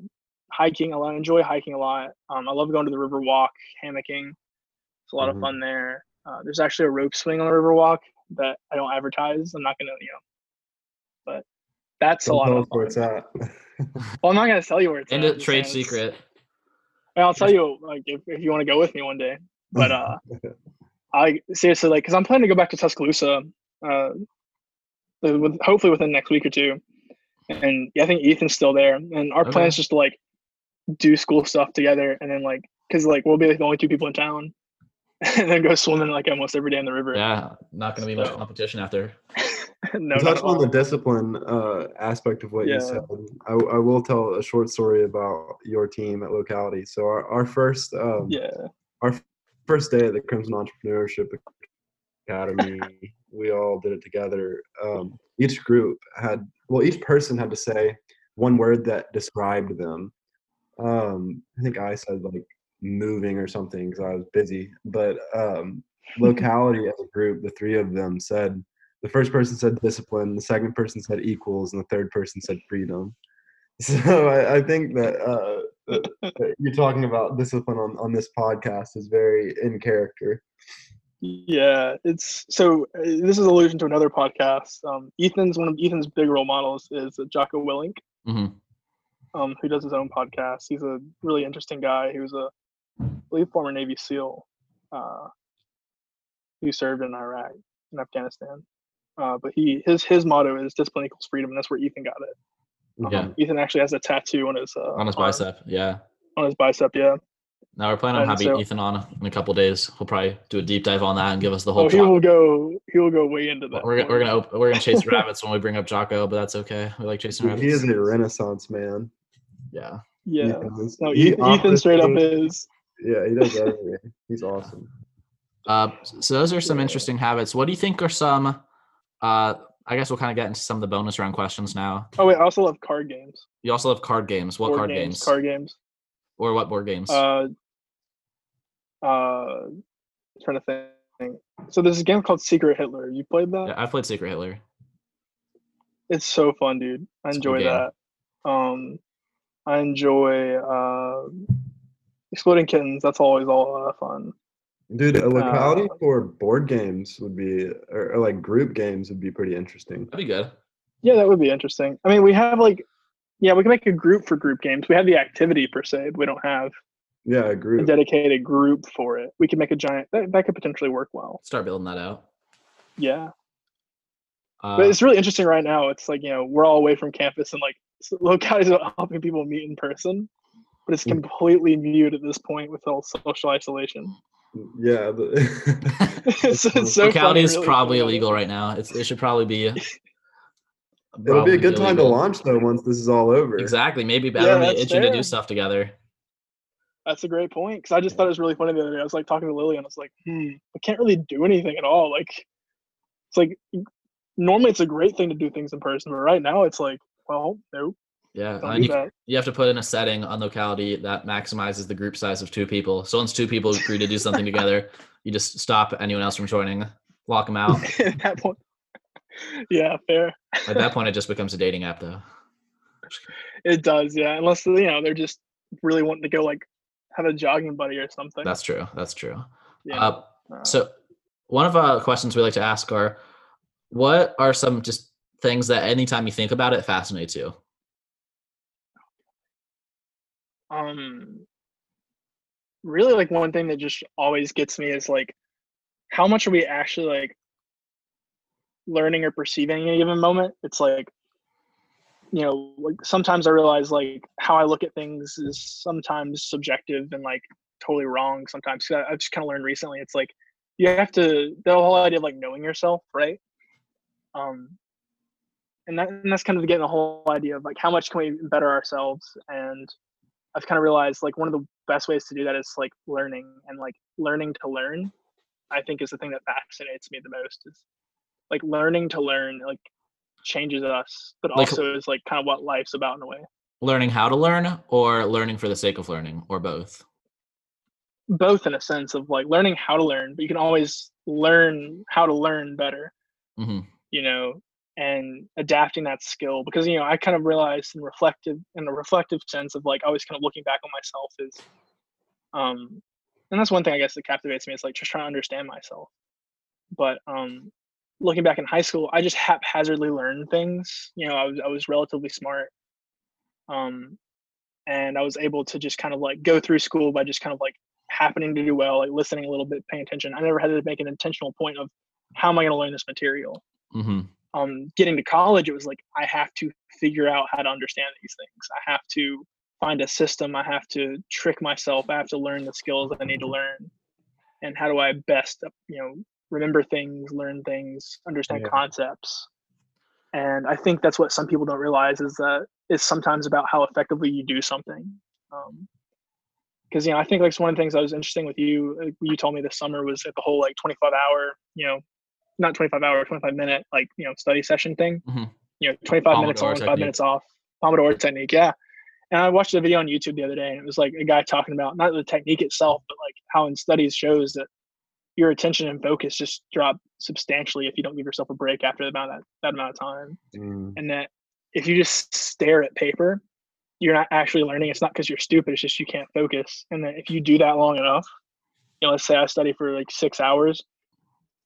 hiking i enjoy hiking a lot um, i love going to the river walk hammocking it's a lot mm-hmm. of fun there uh, there's actually a rope swing on the river walk that i don't advertise i'm not going to you know but that's don't a lot of fun. where it's at well i'm not going to tell you where it's and at. trade secret And I'll tell you like if, if you want to go with me one day. But uh I seriously like because I'm planning to go back to Tuscaloosa, uh, with hopefully within the next week or two. And yeah, I think Ethan's still there, and our okay. plan is just to like do school stuff together, and then like because like we'll be like the only two people in town, and then go swimming like almost every day in the river. Yeah, not gonna be so. much competition after. no, touch on the discipline uh, aspect of what yeah. you said. I, I, will tell a short story about your team at locality. So our, our first um, yeah our first day at the Crimson Entrepreneurship Academy, we all did it together. Um, each group had well, each person had to say one word that described them. Um, I think I said like moving or something because I was busy, but um, locality as a group, the three of them said the first person said discipline, the second person said equals, and the third person said freedom. So I, I think that, uh, that you're talking about discipline on, on this podcast is very in character. Yeah, it's so. Uh, this is allusion to another podcast. Um, Ethan's one of Ethan's big role models is Jocko Willink, mm-hmm. Um, who does his own podcast. He's a really interesting guy. He was a, I believe, former Navy SEAL, uh, who served in Iraq and Afghanistan. Uh, but he his his motto is discipline equals freedom, and that's where Ethan got it. Um, yeah. Ethan actually has a tattoo on his uh, on his bicep. Arm. Yeah. On his bicep, yeah. Now we're planning on having so, Ethan on in a couple days. He'll probably do a deep dive on that and give us the whole. Oh, he will go. He will go way into that. We're, we're gonna we're gonna chase rabbits when we bring up Jocko, but that's okay. We like chasing rabbits. He is a renaissance man. Yeah. Yeah. no, Ethan, Ethan straight up is. Yeah, he does everything. He's awesome. Uh, so those are some interesting habits. What do you think are some uh, I guess we'll kind of get into some of the bonus round questions now. Oh wait, I also love card games. You also love card games. What board card games, games? Card games. Or what board games? Uh, uh, trying to think. So there's a game called Secret Hitler. You played that? Yeah, I played Secret Hitler. It's so fun, dude. I it's enjoy that. Um, I enjoy uh, Exploding Kittens. That's always all uh, fun. Dude, a locality uh, for board games would be, or, or, like group games would be pretty interesting. That'd be good. Yeah, that would be interesting. I mean, we have like, yeah, we can make a group for group games. We have the activity per se. but we don't have. Yeah, a group. A dedicated group for it. We could make a giant. That, that could potentially work well. Start building that out. Yeah. Uh, but it's really interesting right now. It's like you know we're all away from campus and like localities are helping people meet in person, but it's mm. completely mute at this point with all social isolation. Yeah. it's, it's so Locality is really probably illegal right now. It's it should probably be. It'll be a good illegal. time to launch though once this is all over. Exactly. Maybe better yeah, itching to do stuff together. That's a great point because I just thought it was really funny the other day. I was like talking to Lily and I was like, hmm, I can't really do anything at all. Like, it's like normally it's a great thing to do things in person, but right now it's like, well, nope. Yeah, and you, you have to put in a setting on locality that maximizes the group size of two people. So once two people agree to do something together, you just stop anyone else from joining, lock them out. At that point, yeah, fair. At that point, it just becomes a dating app, though. It does, yeah. Unless you know they're just really wanting to go like have a jogging buddy or something. That's true. That's true. Yeah. Uh, uh, so one of our questions we like to ask are, what are some just things that anytime you think about it fascinates you? Um, really, like one thing that just always gets me is like, how much are we actually like learning or perceiving in a given moment? It's like you know like sometimes i realize like how i look at things is sometimes subjective and like totally wrong sometimes i've just kind of learned recently it's like you have to the whole idea of like knowing yourself right um and, that, and that's kind of getting the whole idea of like how much can we better ourselves and i've kind of realized like one of the best ways to do that is like learning and like learning to learn i think is the thing that fascinates me the most is like learning to learn like changes us, but like, also is like kind of what life's about in a way. Learning how to learn or learning for the sake of learning or both? Both in a sense of like learning how to learn, but you can always learn how to learn better. Mm-hmm. You know, and adapting that skill because you know I kind of realized in reflective in a reflective sense of like always kind of looking back on myself is um and that's one thing I guess that captivates me is like just trying to understand myself. But um looking back in high school, I just haphazardly learned things. You know, I was I was relatively smart, um, and I was able to just kind of like go through school by just kind of like happening to do well, like listening a little bit, paying attention. I never had to make an intentional point of how am I going to learn this material. Mm-hmm. Um, getting to college, it was like I have to figure out how to understand these things. I have to find a system. I have to trick myself. I have to learn the skills that I need to learn. And how do I best, you know, remember things, learn things, understand yeah. concepts. And I think that's what some people don't realize is that it's sometimes about how effectively you do something. because um, you know, I think like one of the things that was interesting with you, you told me this summer was at the whole like 25 hour, you know, not 25 hour, 25 minute like you know study session thing. Mm-hmm. You know, 25 Pomodoro minutes on, five minutes off. Pomodoro technique, yeah. And I watched a video on YouTube the other day, and it was like a guy talking about not the technique itself, but like how in studies shows that your attention and focus just drop substantially if you don't give yourself a break after about that, that amount of time. Mm. And that if you just stare at paper, you're not actually learning. It's not because you're stupid, it's just you can't focus. And that if you do that long enough, you know, let's say I study for like six hours,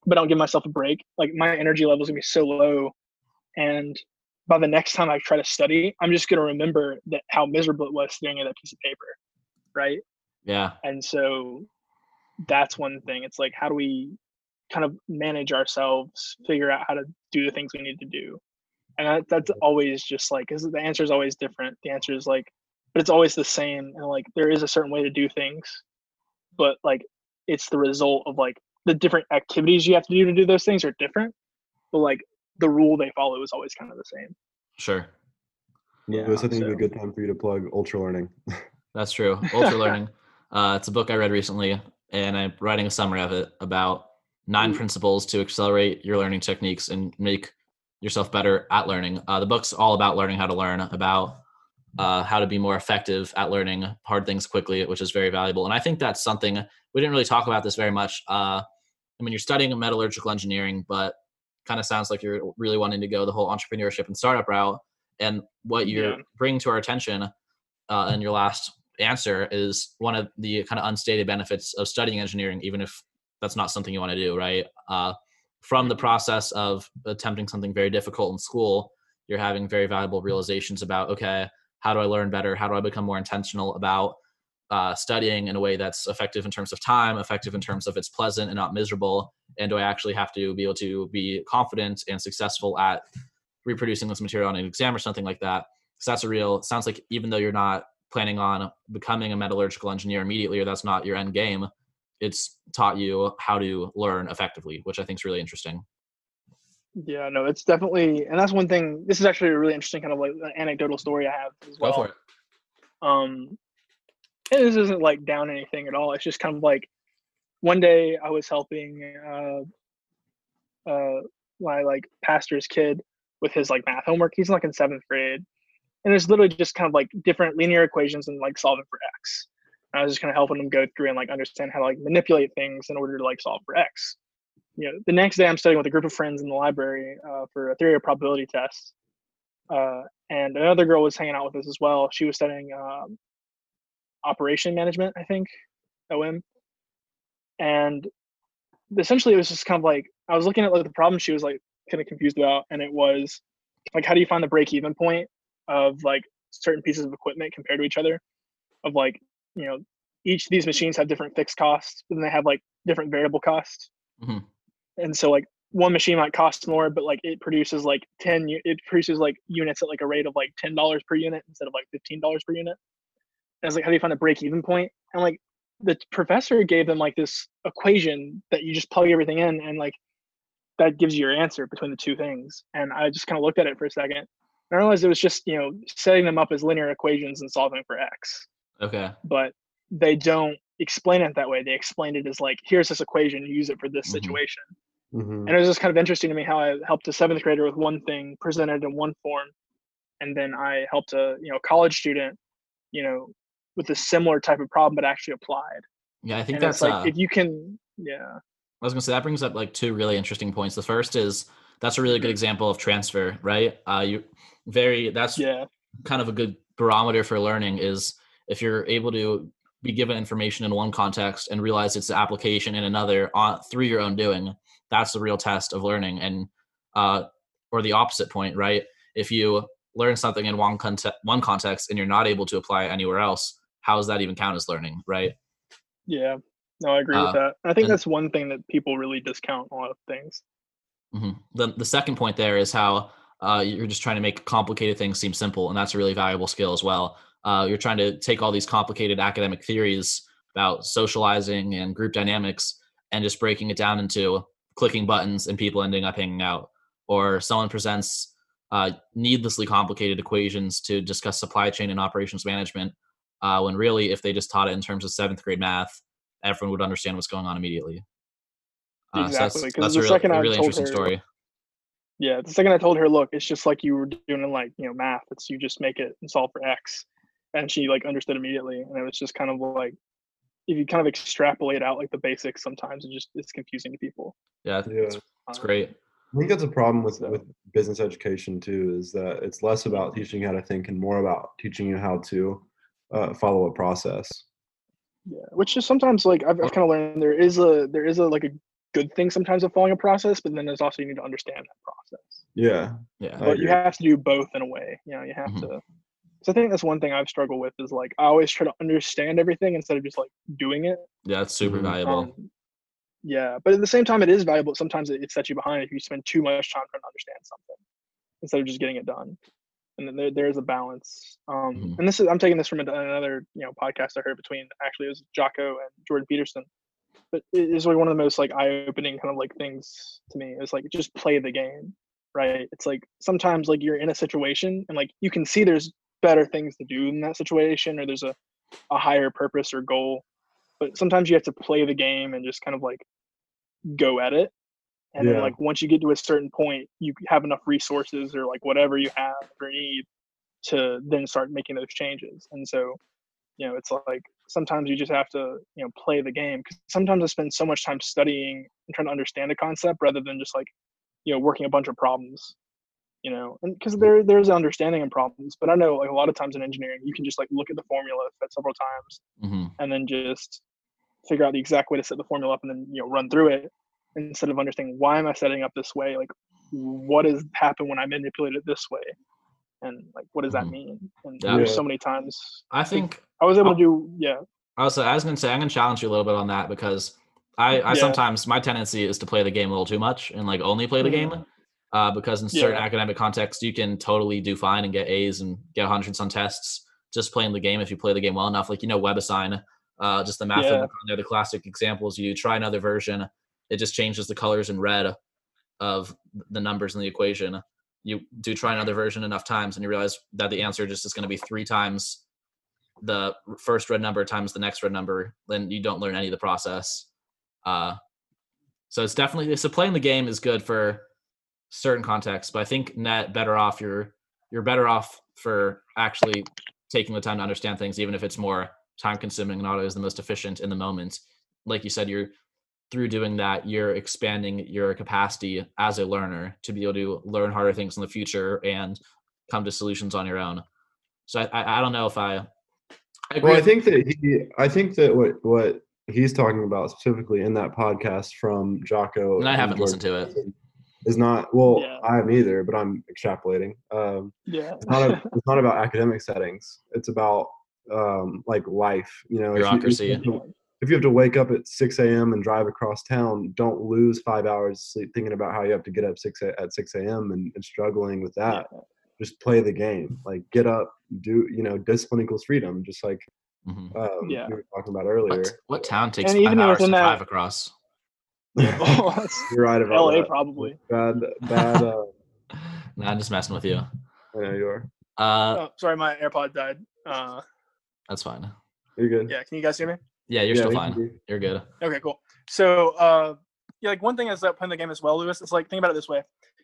but I don't give myself a break, like my energy level is gonna be so low. And by the next time I try to study, I'm just gonna remember that how miserable it was staring at that piece of paper. Right. Yeah. And so that's one thing. It's like how do we kind of manage ourselves, figure out how to do the things we need to do. And that, that's always just like because the answer is always different. The answer is like, but it's always the same. And like there is a certain way to do things, but like it's the result of like the different activities you have to do to do those things are different. But like the rule they follow is always kind of the same. Sure. Yeah, this I think so. a good time for you to plug Ultra Learning. That's true. Ultra Learning. Uh, it's a book I read recently and I'm writing a summary of it about nine mm. principles to accelerate your learning techniques and make yourself better at learning. Uh, the book's all about learning how to learn, about uh, how to be more effective at learning hard things quickly, which is very valuable. And I think that's something we didn't really talk about this very much. Uh, I mean, you're studying metallurgical engineering, but kind of sounds like you're really wanting to go the whole entrepreneurship and startup route. And what you're yeah. bringing to our attention uh, in your last answer is one of the kind of unstated benefits of studying engineering, even if that's not something you want to do, right? Uh, from the process of attempting something very difficult in school, you're having very valuable realizations about, okay, how do I learn better? How do I become more intentional about uh, studying in a way that's effective in terms of time, effective in terms of it's pleasant and not miserable? And do I actually have to be able to be confident and successful at reproducing this material on an exam or something like that? So that's a real, sounds like even though you're not planning on becoming a metallurgical engineer immediately or that's not your end game it's taught you how to learn effectively which i think is really interesting yeah no it's definitely and that's one thing this is actually a really interesting kind of like anecdotal story i have as well Go for it. um and this isn't like down anything at all it's just kind of like one day i was helping uh uh my like pastor's kid with his like math homework he's like in seventh grade and it's literally just kind of like different linear equations and like solving for x. And I was just kind of helping him go through and like understand how to like manipulate things in order to like solve for x. You know, the next day I'm studying with a group of friends in the library uh, for a theory of probability test, uh, and another girl was hanging out with us as well. She was studying um, operation management, I think, OM, and essentially it was just kind of like I was looking at like the problem she was like kind of confused about, and it was like how do you find the break even point of like certain pieces of equipment compared to each other? Of like you know each of these machines have different fixed costs and they have like different variable costs. Mm-hmm. and so like one machine might cost more but like it produces like 10 it produces like units at like a rate of like $10 per unit instead of like $15 per unit it's like how do you find a break even point? point and like the professor gave them like this equation that you just plug everything in and like that gives you your answer between the two things. And i just kind of looked at it for a second. And i realized it was just you know setting them up as linear equations and solving for x. Okay. But they don't explain it that way. They explained it as like here's this equation use it for this mm-hmm. situation. Mm-hmm. and it was just kind of interesting to me how i helped a seventh grader with one thing presented in one form. And then i helped a you know college student you know with a similar type of problem but actually applied. Yeah, I think and that's like uh, if you can yeah. I was gonna say that brings up like two really interesting points. The first is that's a really good mm-hmm. example of transfer, right? Uh you very that's yeah kind of a good barometer for learning is if you're able to be given information in one context and realize its application in another on through your own doing that's the real test of learning and uh or the opposite point right if you learn something in one context one context and you're not able to apply it anywhere else how does that even count as learning, right? Yeah, no, I agree uh, with that. I think and, that's one thing that people really discount a lot of things. Mm-hmm. The the second point there is how uh, you're just trying to make complicated things seem simple, and that's a really valuable skill as well. Uh, you're trying to take all these complicated academic theories about socializing and group dynamics and just breaking it down into clicking buttons and people ending up hanging out. Or someone presents uh, needlessly complicated equations to discuss supply chain and operations management uh, when really if they just taught it in terms of seventh grade math everyone would understand what's going on immediately uh, exactly so that's, that's the a, real, second a really interesting her, story yeah the second i told her look it's just like you were doing in like you know math it's you just make it and solve for x and she like understood immediately and it was just kind of like if you kind of extrapolate out like the basics sometimes it just it's confusing to people yeah, yeah. It's, it's great I think that's a problem with with business education too. Is that it's less about teaching how to think and more about teaching you how to uh, follow a process. Yeah, which is sometimes like I've, I've kind of learned there is a there is a like a good thing sometimes of following a process, but then there's also you need to understand that process. Yeah, yeah. But you have to do both in a way. You know, you have mm-hmm. to. So I think that's one thing I've struggled with is like I always try to understand everything instead of just like doing it. Yeah, it's super mm-hmm. valuable. Um, yeah, but at the same time, it is valuable. Sometimes it, it sets you behind if you spend too much time trying to understand something instead of just getting it done and there, there is a balance. Um, mm-hmm. And this is I'm taking this from another you know podcast I heard between actually it was Jocko and Jordan Peterson, but it is like one of the most like eye-opening kind of like things to me. It's like just play the game, right? It's like sometimes like you're in a situation and like you can see there's better things to do in that situation or there's a a higher purpose or goal, but sometimes you have to play the game and just kind of like go at it and yeah. then like once you get to a certain point you have enough resources or like whatever you have or need to then start making those changes and so you know it's like sometimes you just have to you know play the game because sometimes i spend so much time studying and trying to understand a concept rather than just like you know working a bunch of problems you know and because there there's understanding in problems but i know like a lot of times in engineering you can just like look at the formula several times mm-hmm. and then just figure out the exact way to set the formula up and then you know run through it instead of understanding why am I setting up this way? Like, what has happened when I manipulate it this way? And like, what does that mm-hmm. mean? And yeah. there's so many times. I think I was able I'll, to do, yeah. Also, I was gonna say I'm gonna challenge you a little bit on that because I, I yeah. sometimes my tendency is to play the game a little too much and like only play the mm-hmm. game. Uh, because in certain yeah. academic contexts, you can totally do fine and get A's and get hundreds on tests just playing the game if you play the game well enough. Like you know, WebAssign, uh, just the math yeah. they're the classic examples. You try another version, it just changes the colors in red of the numbers in the equation. You do try another version enough times and you realize that the answer just is going to be three times the first red number times the next red number, then you don't learn any of the process. Uh, so it's definitely so playing the game is good for certain contexts, but I think net better off you're you're better off for actually taking the time to understand things, even if it's more time consuming, and not always the most efficient in the moment. Like you said, you're through doing that, you're expanding your capacity as a learner to be able to learn harder things in the future and come to solutions on your own. So I, I, I don't know if I. I well, I think that he, I think that what what he's talking about specifically in that podcast from Jocko. And I haven't listened to it. Is not well. Yeah. I haven't either, but I'm extrapolating. Um, yeah, it's not, a, it's not about academic settings. It's about um, like life. You know, bureaucracy. If you, if you have to wake up at 6 a.m. and drive across town, don't lose five hours sleep thinking about how you have to get up six at 6 a.m. And, and struggling with that. Yeah. Just play the game. Like get up, do you know, discipline equals freedom. Just like mm-hmm. um, yeah. we were talking about earlier. What, what town takes and five hours to that, drive across? oh, You're right about LA that. probably. Bad, bad. Uh, nah, I'm just messing with you. I know you are. Uh, oh, sorry, my AirPod died. Uh, that's fine. You're good. Yeah, can you guys hear me? Yeah, you're yeah, still fine. You're good. Okay, cool. So, uh, yeah, like one thing is that playing the game as well, Louis. It's like think about it this way: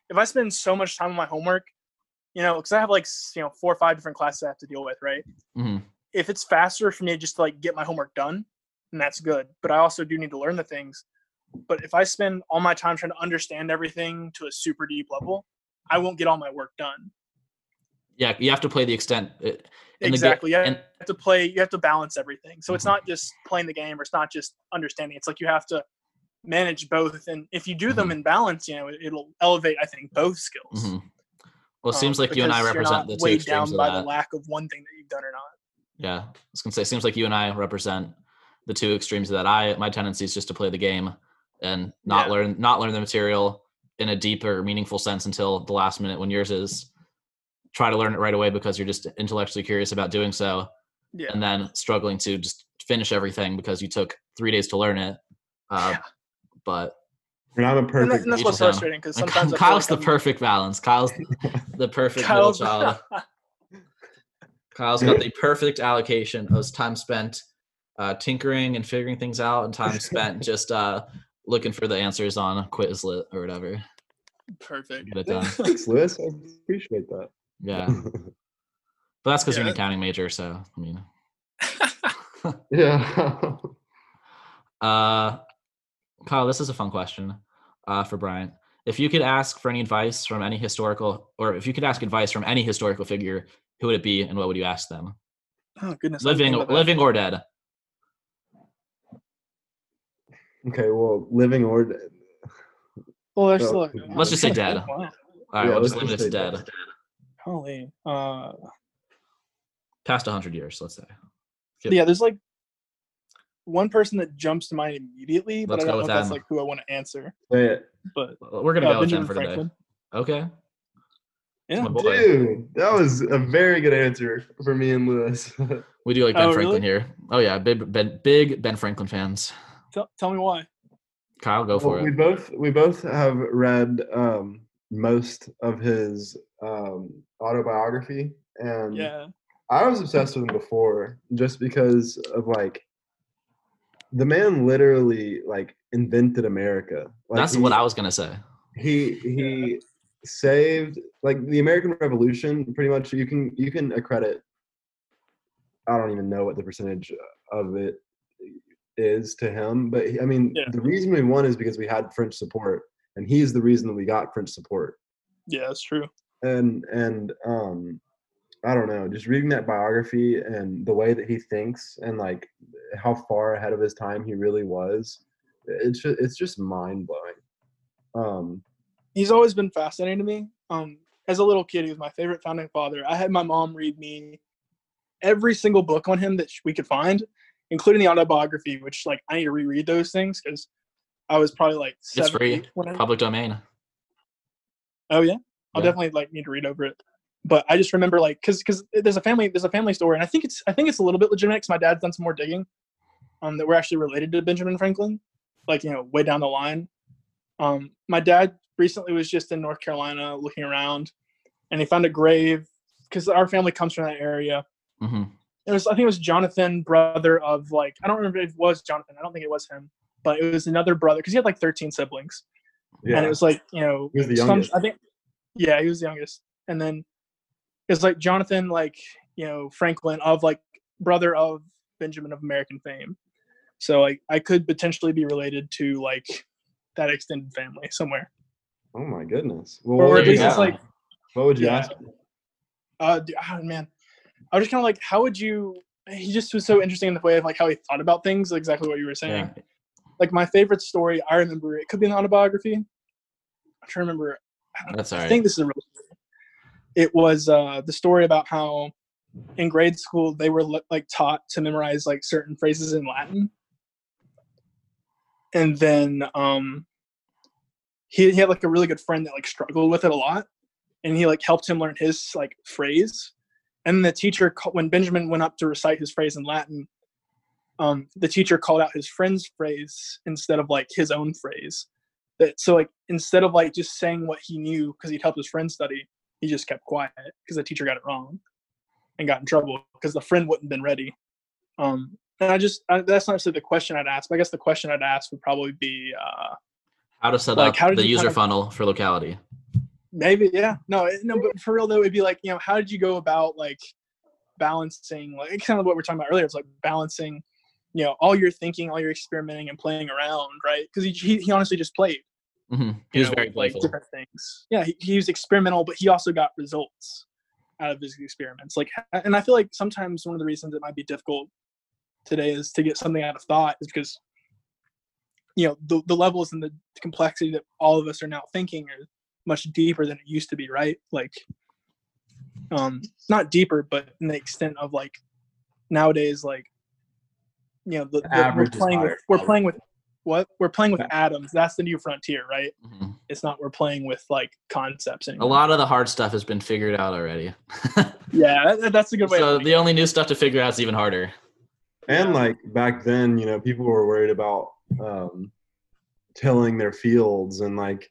if I spend so much time on my homework, you know, because I have like you know four or five different classes I have to deal with, right? Mm-hmm. If it's faster for me just to just like get my homework done, then that's good. But I also do need to learn the things. But if I spend all my time trying to understand everything to a super deep level, I won't get all my work done. Yeah, you have to play the extent. Uh, exactly. The, you have to play. You have to balance everything. So mm-hmm. it's not just playing the game, or it's not just understanding. It's like you have to manage both, and if you do mm-hmm. them in balance, you know, it, will elevate. I think both skills. Mm-hmm. Well, it seems um, like you and I represent the two weighed extremes down by that. the lack of one thing that you've done or not. Yeah, I was gonna say, it seems like you and I represent the two extremes of that. I my tendency is just to play the game and not yeah. learn not learn the material in a deeper, meaningful sense until the last minute. When yours is try to learn it right away because you're just intellectually curious about doing so yeah. and then struggling to just finish everything because you took three days to learn it uh, yeah. but and I'm a perfect. And, that, and that's what's frustrating because sometimes Kyle's like the I'm... perfect balance. Kyle's the perfect Kyle's... middle child. Kyle's got the perfect allocation of time spent uh, tinkering and figuring things out, and time spent just uh, looking for the answers on Quizlet or whatever. Perfect. Get it done. Thanks, Louis. I appreciate that. Yeah. but that's because yeah. you're an accounting major, so I mean. yeah. uh, Kyle, this is a fun question uh, for Bryant. If you could ask for any advice from any historical, or if you could ask advice from any historical figure, who would it be, and what would you ask them? Oh goodness! Living, living or dead. Okay, well, living or dead. Well, there's so, let's just say dead. All right, yeah, we'll just leave it to dead. dead. Holy. Uh, Past 100 years, let's say. Yeah, there's like one person that jumps to mind immediately, but let's I don't know if that's like who I want to answer. Yeah. But we're gonna uh, go with him for Franklin. today. Okay. Yeah, dude, that was a very good answer for me and Louis. we do like Ben oh, Franklin really? here. Oh yeah, big Ben, big Ben Franklin fans. Tell, tell me why. Kyle, go for well, it. We both we both have read um, most of his um, autobiography, and yeah, I was obsessed with him before just because of like the man literally like invented America. Like, That's he, what I was gonna say. He he saved like the American Revolution. Pretty much, you can you can accredit. I don't even know what the percentage of it is to him, but I mean, yeah. the reason we won is because we had French support, and he's the reason that we got French support. Yeah, that's true and and um I don't know, just reading that biography and the way that he thinks and like how far ahead of his time he really was, it's just, it's just mind blowing. Um, he's always been fascinating to me. Um, as a little kid, he was my favorite founding father. I had my mom read me every single book on him that we could find, including the autobiography, which like I need to reread those things because I was probably like it's free, public domain. Oh yeah, I'll yeah. definitely like need to read over it. But I just remember like because because there's a family there's a family story and I think it's I think it's a little bit legitimate because my dad's done some more digging, um that we're actually related to Benjamin Franklin, like you know way down the line. Um, my dad recently was just in North Carolina looking around, and he found a grave because our family comes from that area. Mm-hmm. It was I think it was Jonathan, brother of like I don't remember if it was Jonathan. I don't think it was him, but it was another brother because he had like 13 siblings. Yeah. And it was like you know, he was the youngest. Some, I think yeah, he was the youngest. And then is like Jonathan, like you know Franklin of like brother of Benjamin of American fame. So like I could potentially be related to like that extended family somewhere. Oh my goodness! Well, or at least it's like. What would you yeah. ask? Uh, oh, man, I was just kind of like, how would you? He just was so interesting in the way of like how he thought about things, exactly what you were saying. Yeah. Like my favorite story, I remember it could be an autobiography. I'm trying to remember. That's all right. I think this is a real story. It was uh, the story about how in grade school they were like taught to memorize like certain phrases in Latin, and then um, he, he had like a really good friend that like struggled with it a lot, and he like helped him learn his like phrase. And the teacher, when Benjamin went up to recite his phrase in Latin, um, the teacher called out his friend's phrase instead of like his own phrase. That so like instead of like just saying what he knew because he'd helped his friend study, he just kept quiet because the teacher got it wrong and got in trouble because the friend wouldn't been ready. Um, and I just I, that's not necessarily the question I'd ask. But I guess the question I'd ask would probably be uh, how to set like, up the user funnel for locality. Maybe yeah. No, no, but for real though, it'd be like you know how did you go about like balancing like kind of what we are talking about earlier. It's like balancing you know all your thinking, all your experimenting and playing around, right? Because he, he, honestly just played. Mm-hmm. He was know, very like different things. Yeah, he, he was experimental, but he also got results out of his experiments. Like, and I feel like sometimes one of the reasons it might be difficult today is to get something out of thought is because you know the, the levels and the complexity that all of us are now thinking are much deeper than it used to be right like um not deeper but in the extent of like nowadays like you know the, the we're playing with we're playing with what? We're playing with atoms. That's the new frontier right? Mm-hmm. it's not we're playing with like concepts anymore. a lot of the hard stuff has been figured out already. Yeah that, that's a good way so the only new stuff to figure out is even harder. And like back then you know people were worried about um tilling their fields and like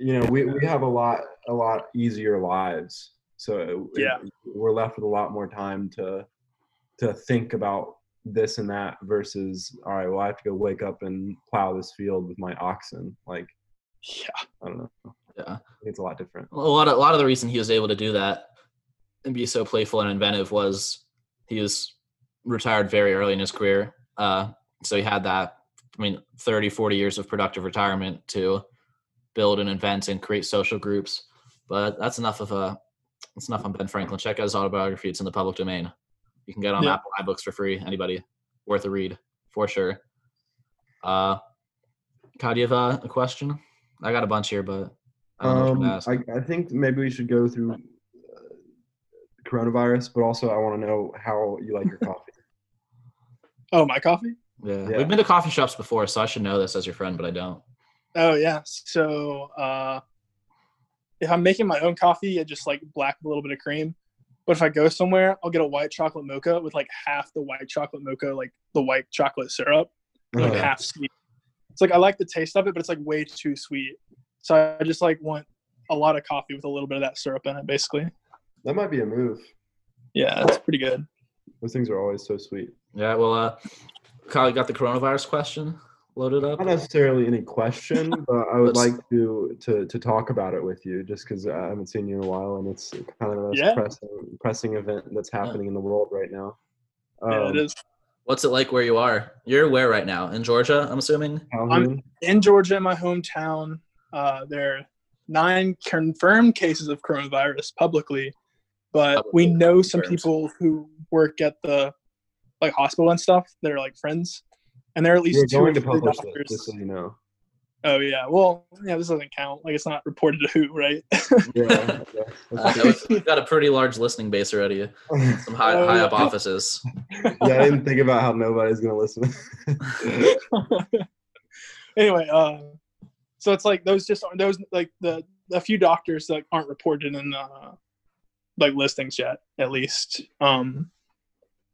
you know we, we have a lot a lot easier lives. So yeah it, we're left with a lot more time to to think about this and that versus all right well i have to go wake up and plow this field with my oxen. Like yeah. I don't know. Yeah. It's a lot different. A lot of, a lot of the reason he was able to do that and be so playful and inventive was he was retired very early in his career. Uh, so he had that i mean 30 40 years of productive retirement to build and invent and create social groups. But that's enough of a that's enough on ben franklin. Check out his autobiography. It's in the public domain you can get on yeah. Apple iBooks for free. Anybody worth a read for sure. Uh, Kyle, do you have a, a question? I got a bunch here, but I don't um, I, I, think maybe we should go through uh, coronavirus, but also I want to know how you like your coffee. oh, my coffee? Yeah. yeah. We've been to coffee shops before, so I should know this as your friend, but I don't. Oh yeah. So uh, if I'm making my own coffee, I just like black a little bit of cream. But if I go somewhere, I'll get a white chocolate mocha with like half the white chocolate mocha, like the white chocolate syrup, like uh-huh. half sweet. It's like I like the taste of it, but it's like way too sweet. So I just like want a lot of coffee with a little bit of that syrup in it, basically. That might be a move. Yeah, it's pretty good. Those things are always so sweet. Yeah, well, uh, Kyle, got the coronavirus question loaded up? Not necessarily any question, but I would like to to to talk about it with you, just because I haven't seen you in a while, and it's kind of the most yeah. pressing pressing event that's happening yeah. in the world right now. Um, yeah, it um. What's it like where you are? You're where right now? In Georgia, I'm assuming. I'm in Georgia, in my hometown. Uh, there are nine confirmed cases of coronavirus publicly, but publicly we know some people who work at the like hospital and stuff. They're like friends and there are at least We're two going to publish doctors. this, just so you know. Oh yeah, well, yeah, this doesn't count. Like it's not reported to who, right? yeah, uh, we've got a pretty large listening base already. Some high, oh, high up offices. Yeah, I didn't think about how nobody's gonna listen. anyway, uh, so it's like those just those like the a few doctors that aren't reported in uh, like listings yet, at least. Um,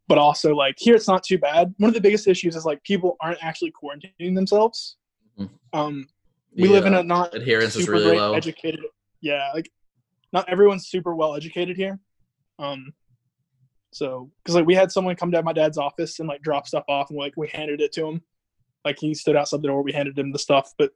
but also like here it's not too bad. One of the biggest issues is like people aren't actually quarantining themselves. Mm-hmm. Um, we live in a not adherence is really low. Educated, yeah, like not everyone's super well educated here. Um, so because like we had someone come to my dad's office and like drop stuff off, and like we handed it to him. Like he stood outside the door, we handed him the stuff, but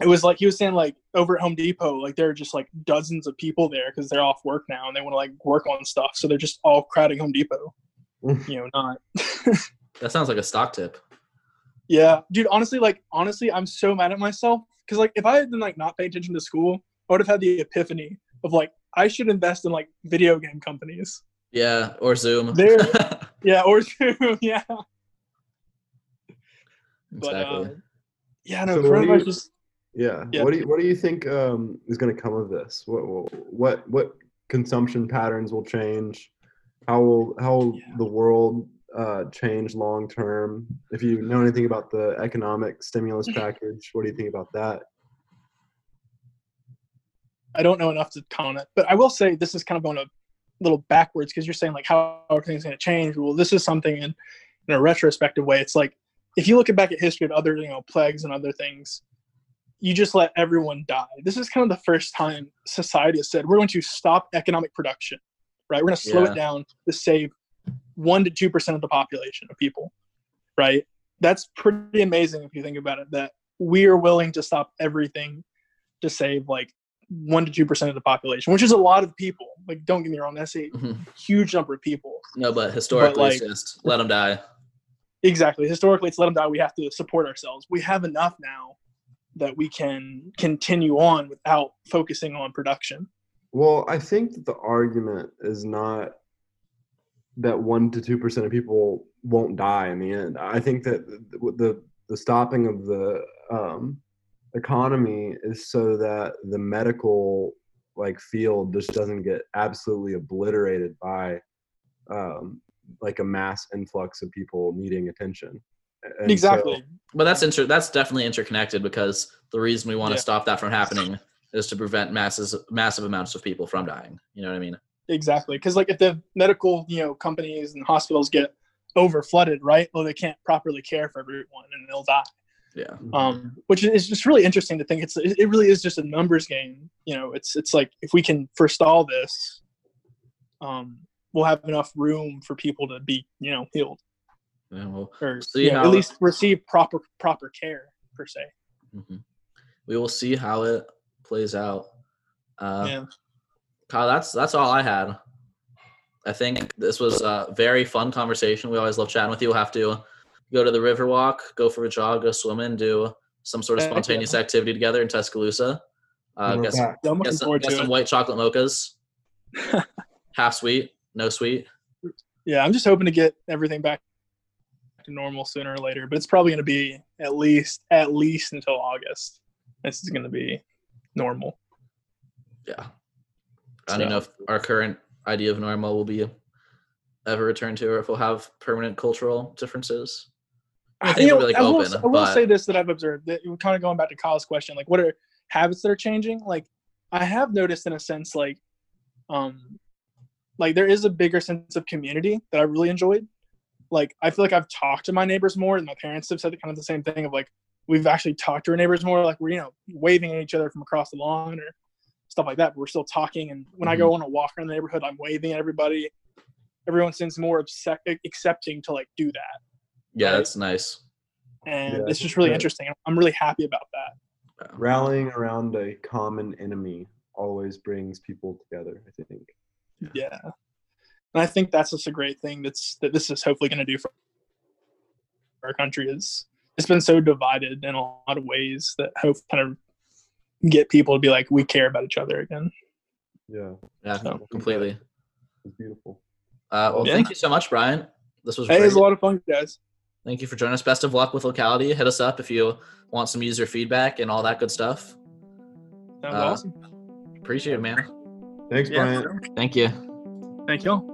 it was like he was saying like over at Home Depot, like there are just like dozens of people there because they're off work now and they want to like work on stuff, so they're just all crowding Home Depot. you know, not. that sounds like a stock tip. Yeah, dude. Honestly, like honestly, I'm so mad at myself because like if I had been like not paying attention to school, I would have had the epiphany of like I should invest in like video game companies. Yeah, or Zoom. There, yeah, or Zoom. Yeah. Exactly. But, uh, yeah, no. So coronavirus just yeah. yeah. What do you What do you think um, is going to come of this? What What What consumption patterns will change? How will How will yeah. the world uh, change long term? If you know anything about the economic stimulus package, what do you think about that? I don't know enough to comment, but I will say this is kind of going a little backwards because you're saying like how are things going to change? Well, this is something in in a retrospective way. It's like if you look back at history of other you know plagues and other things you just let everyone die. This is kind of the first time society has said we're going to stop economic production, right? We're going to slow yeah. it down to save one to two percent of the population of people, right? That's pretty amazing if you think about it. That we are willing to stop everything to save like one to two percent of the population, which is a lot of people. Like, don't get me wrong, that's a mm-hmm. huge number of people. No, but historically, but, like, just let them die. Exactly. Historically, it's let them die. We have to support ourselves. We have enough now that we can continue on without focusing on production. Well, I think that the argument is not that one to two percent of people won't die in the end. I think that the the, the stopping of the um, economy is so that the medical like field just doesn't get absolutely obliterated by um, like a mass influx of people needing attention. And exactly. So, but that's inter- that's definitely interconnected because the reason we want to yeah. stop that from happening is to prevent masses massive amounts of people from dying. You know what I mean? Exactly. Because like if the medical you know companies and hospitals get over flooded, right? Well, they can't properly care for everyone and they'll die. Yeah. Um, which is just really interesting to think. It's it really is just a numbers game. You know, it's it's like if we can forestall this, um, we'll have enough room for people to be you know healed. Yeah, well, or see how, at least receive proper proper care per se. Mm-hmm. We will see how it plays out. Uh, yeah. Kyle, that's that's all I had. I think this was a very fun conversation. We always love chatting with you. We'll have to go to the river walk, go for a jog, go swimming, do some sort of spontaneous yeah. activity together in Tuscaloosa. Uh, get some, get some, get some white chocolate mochas. Half sweet, no sweet. Yeah, I'm just hoping to get everything back to normal sooner or later, but it's probably going to be at least at least until August. This is going to be normal. Yeah, I don't know if our current idea of normal will be ever returned to, or if we'll have permanent cultural differences. I, think it'll like I will, open. I will but... say this that I've observed that kind of going back to Kyle's question, like what are habits that are changing? Like I have noticed in a sense, like um, like there is a bigger sense of community that I really enjoyed like I feel like I've talked to my neighbors more, and my parents have said kind of the same thing of like we've actually talked to our neighbors more, like we're you know waving at each other from across the lawn or stuff like that. But we're still talking, and when mm-hmm. I go mm-hmm. on a walk around the neighborhood, I'm waving at everybody. Everyone seems more accept- accepting to like do that. Yeah, right? that's nice. And yeah, it's just really interesting. I'm really happy about that. Rallying around a common enemy always brings people together. I think. Yeah and I think that's just a great thing that's that this is hopefully going to do for our country is it's been so divided in a lot of ways that hope kind of get people to be like we care about each other again. Yeah. Yeah. So. Completely. It's beautiful. Uh, well, yeah. thank you so much, Bryant. This was. Hey, it was a lot of fun, guys. Thank you for joining us. Best of luck with locality. Hit us up if you want some user feedback and all that good stuff. Sounds uh, awesome. Appreciate it, man. Thanks, yeah, Bryant. Thank you. Thank you.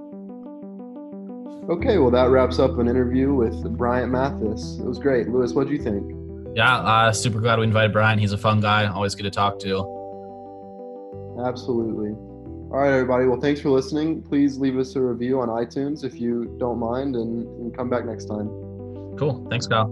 Okay, well, that wraps up an interview with Bryant Mathis. It was great. Louis, what do you think? Yeah, uh, super glad we invited Bryant. He's a fun guy, always good to talk to. Absolutely. All right, everybody. Well, thanks for listening. Please leave us a review on iTunes if you don't mind and, and come back next time. Cool. Thanks, Kyle.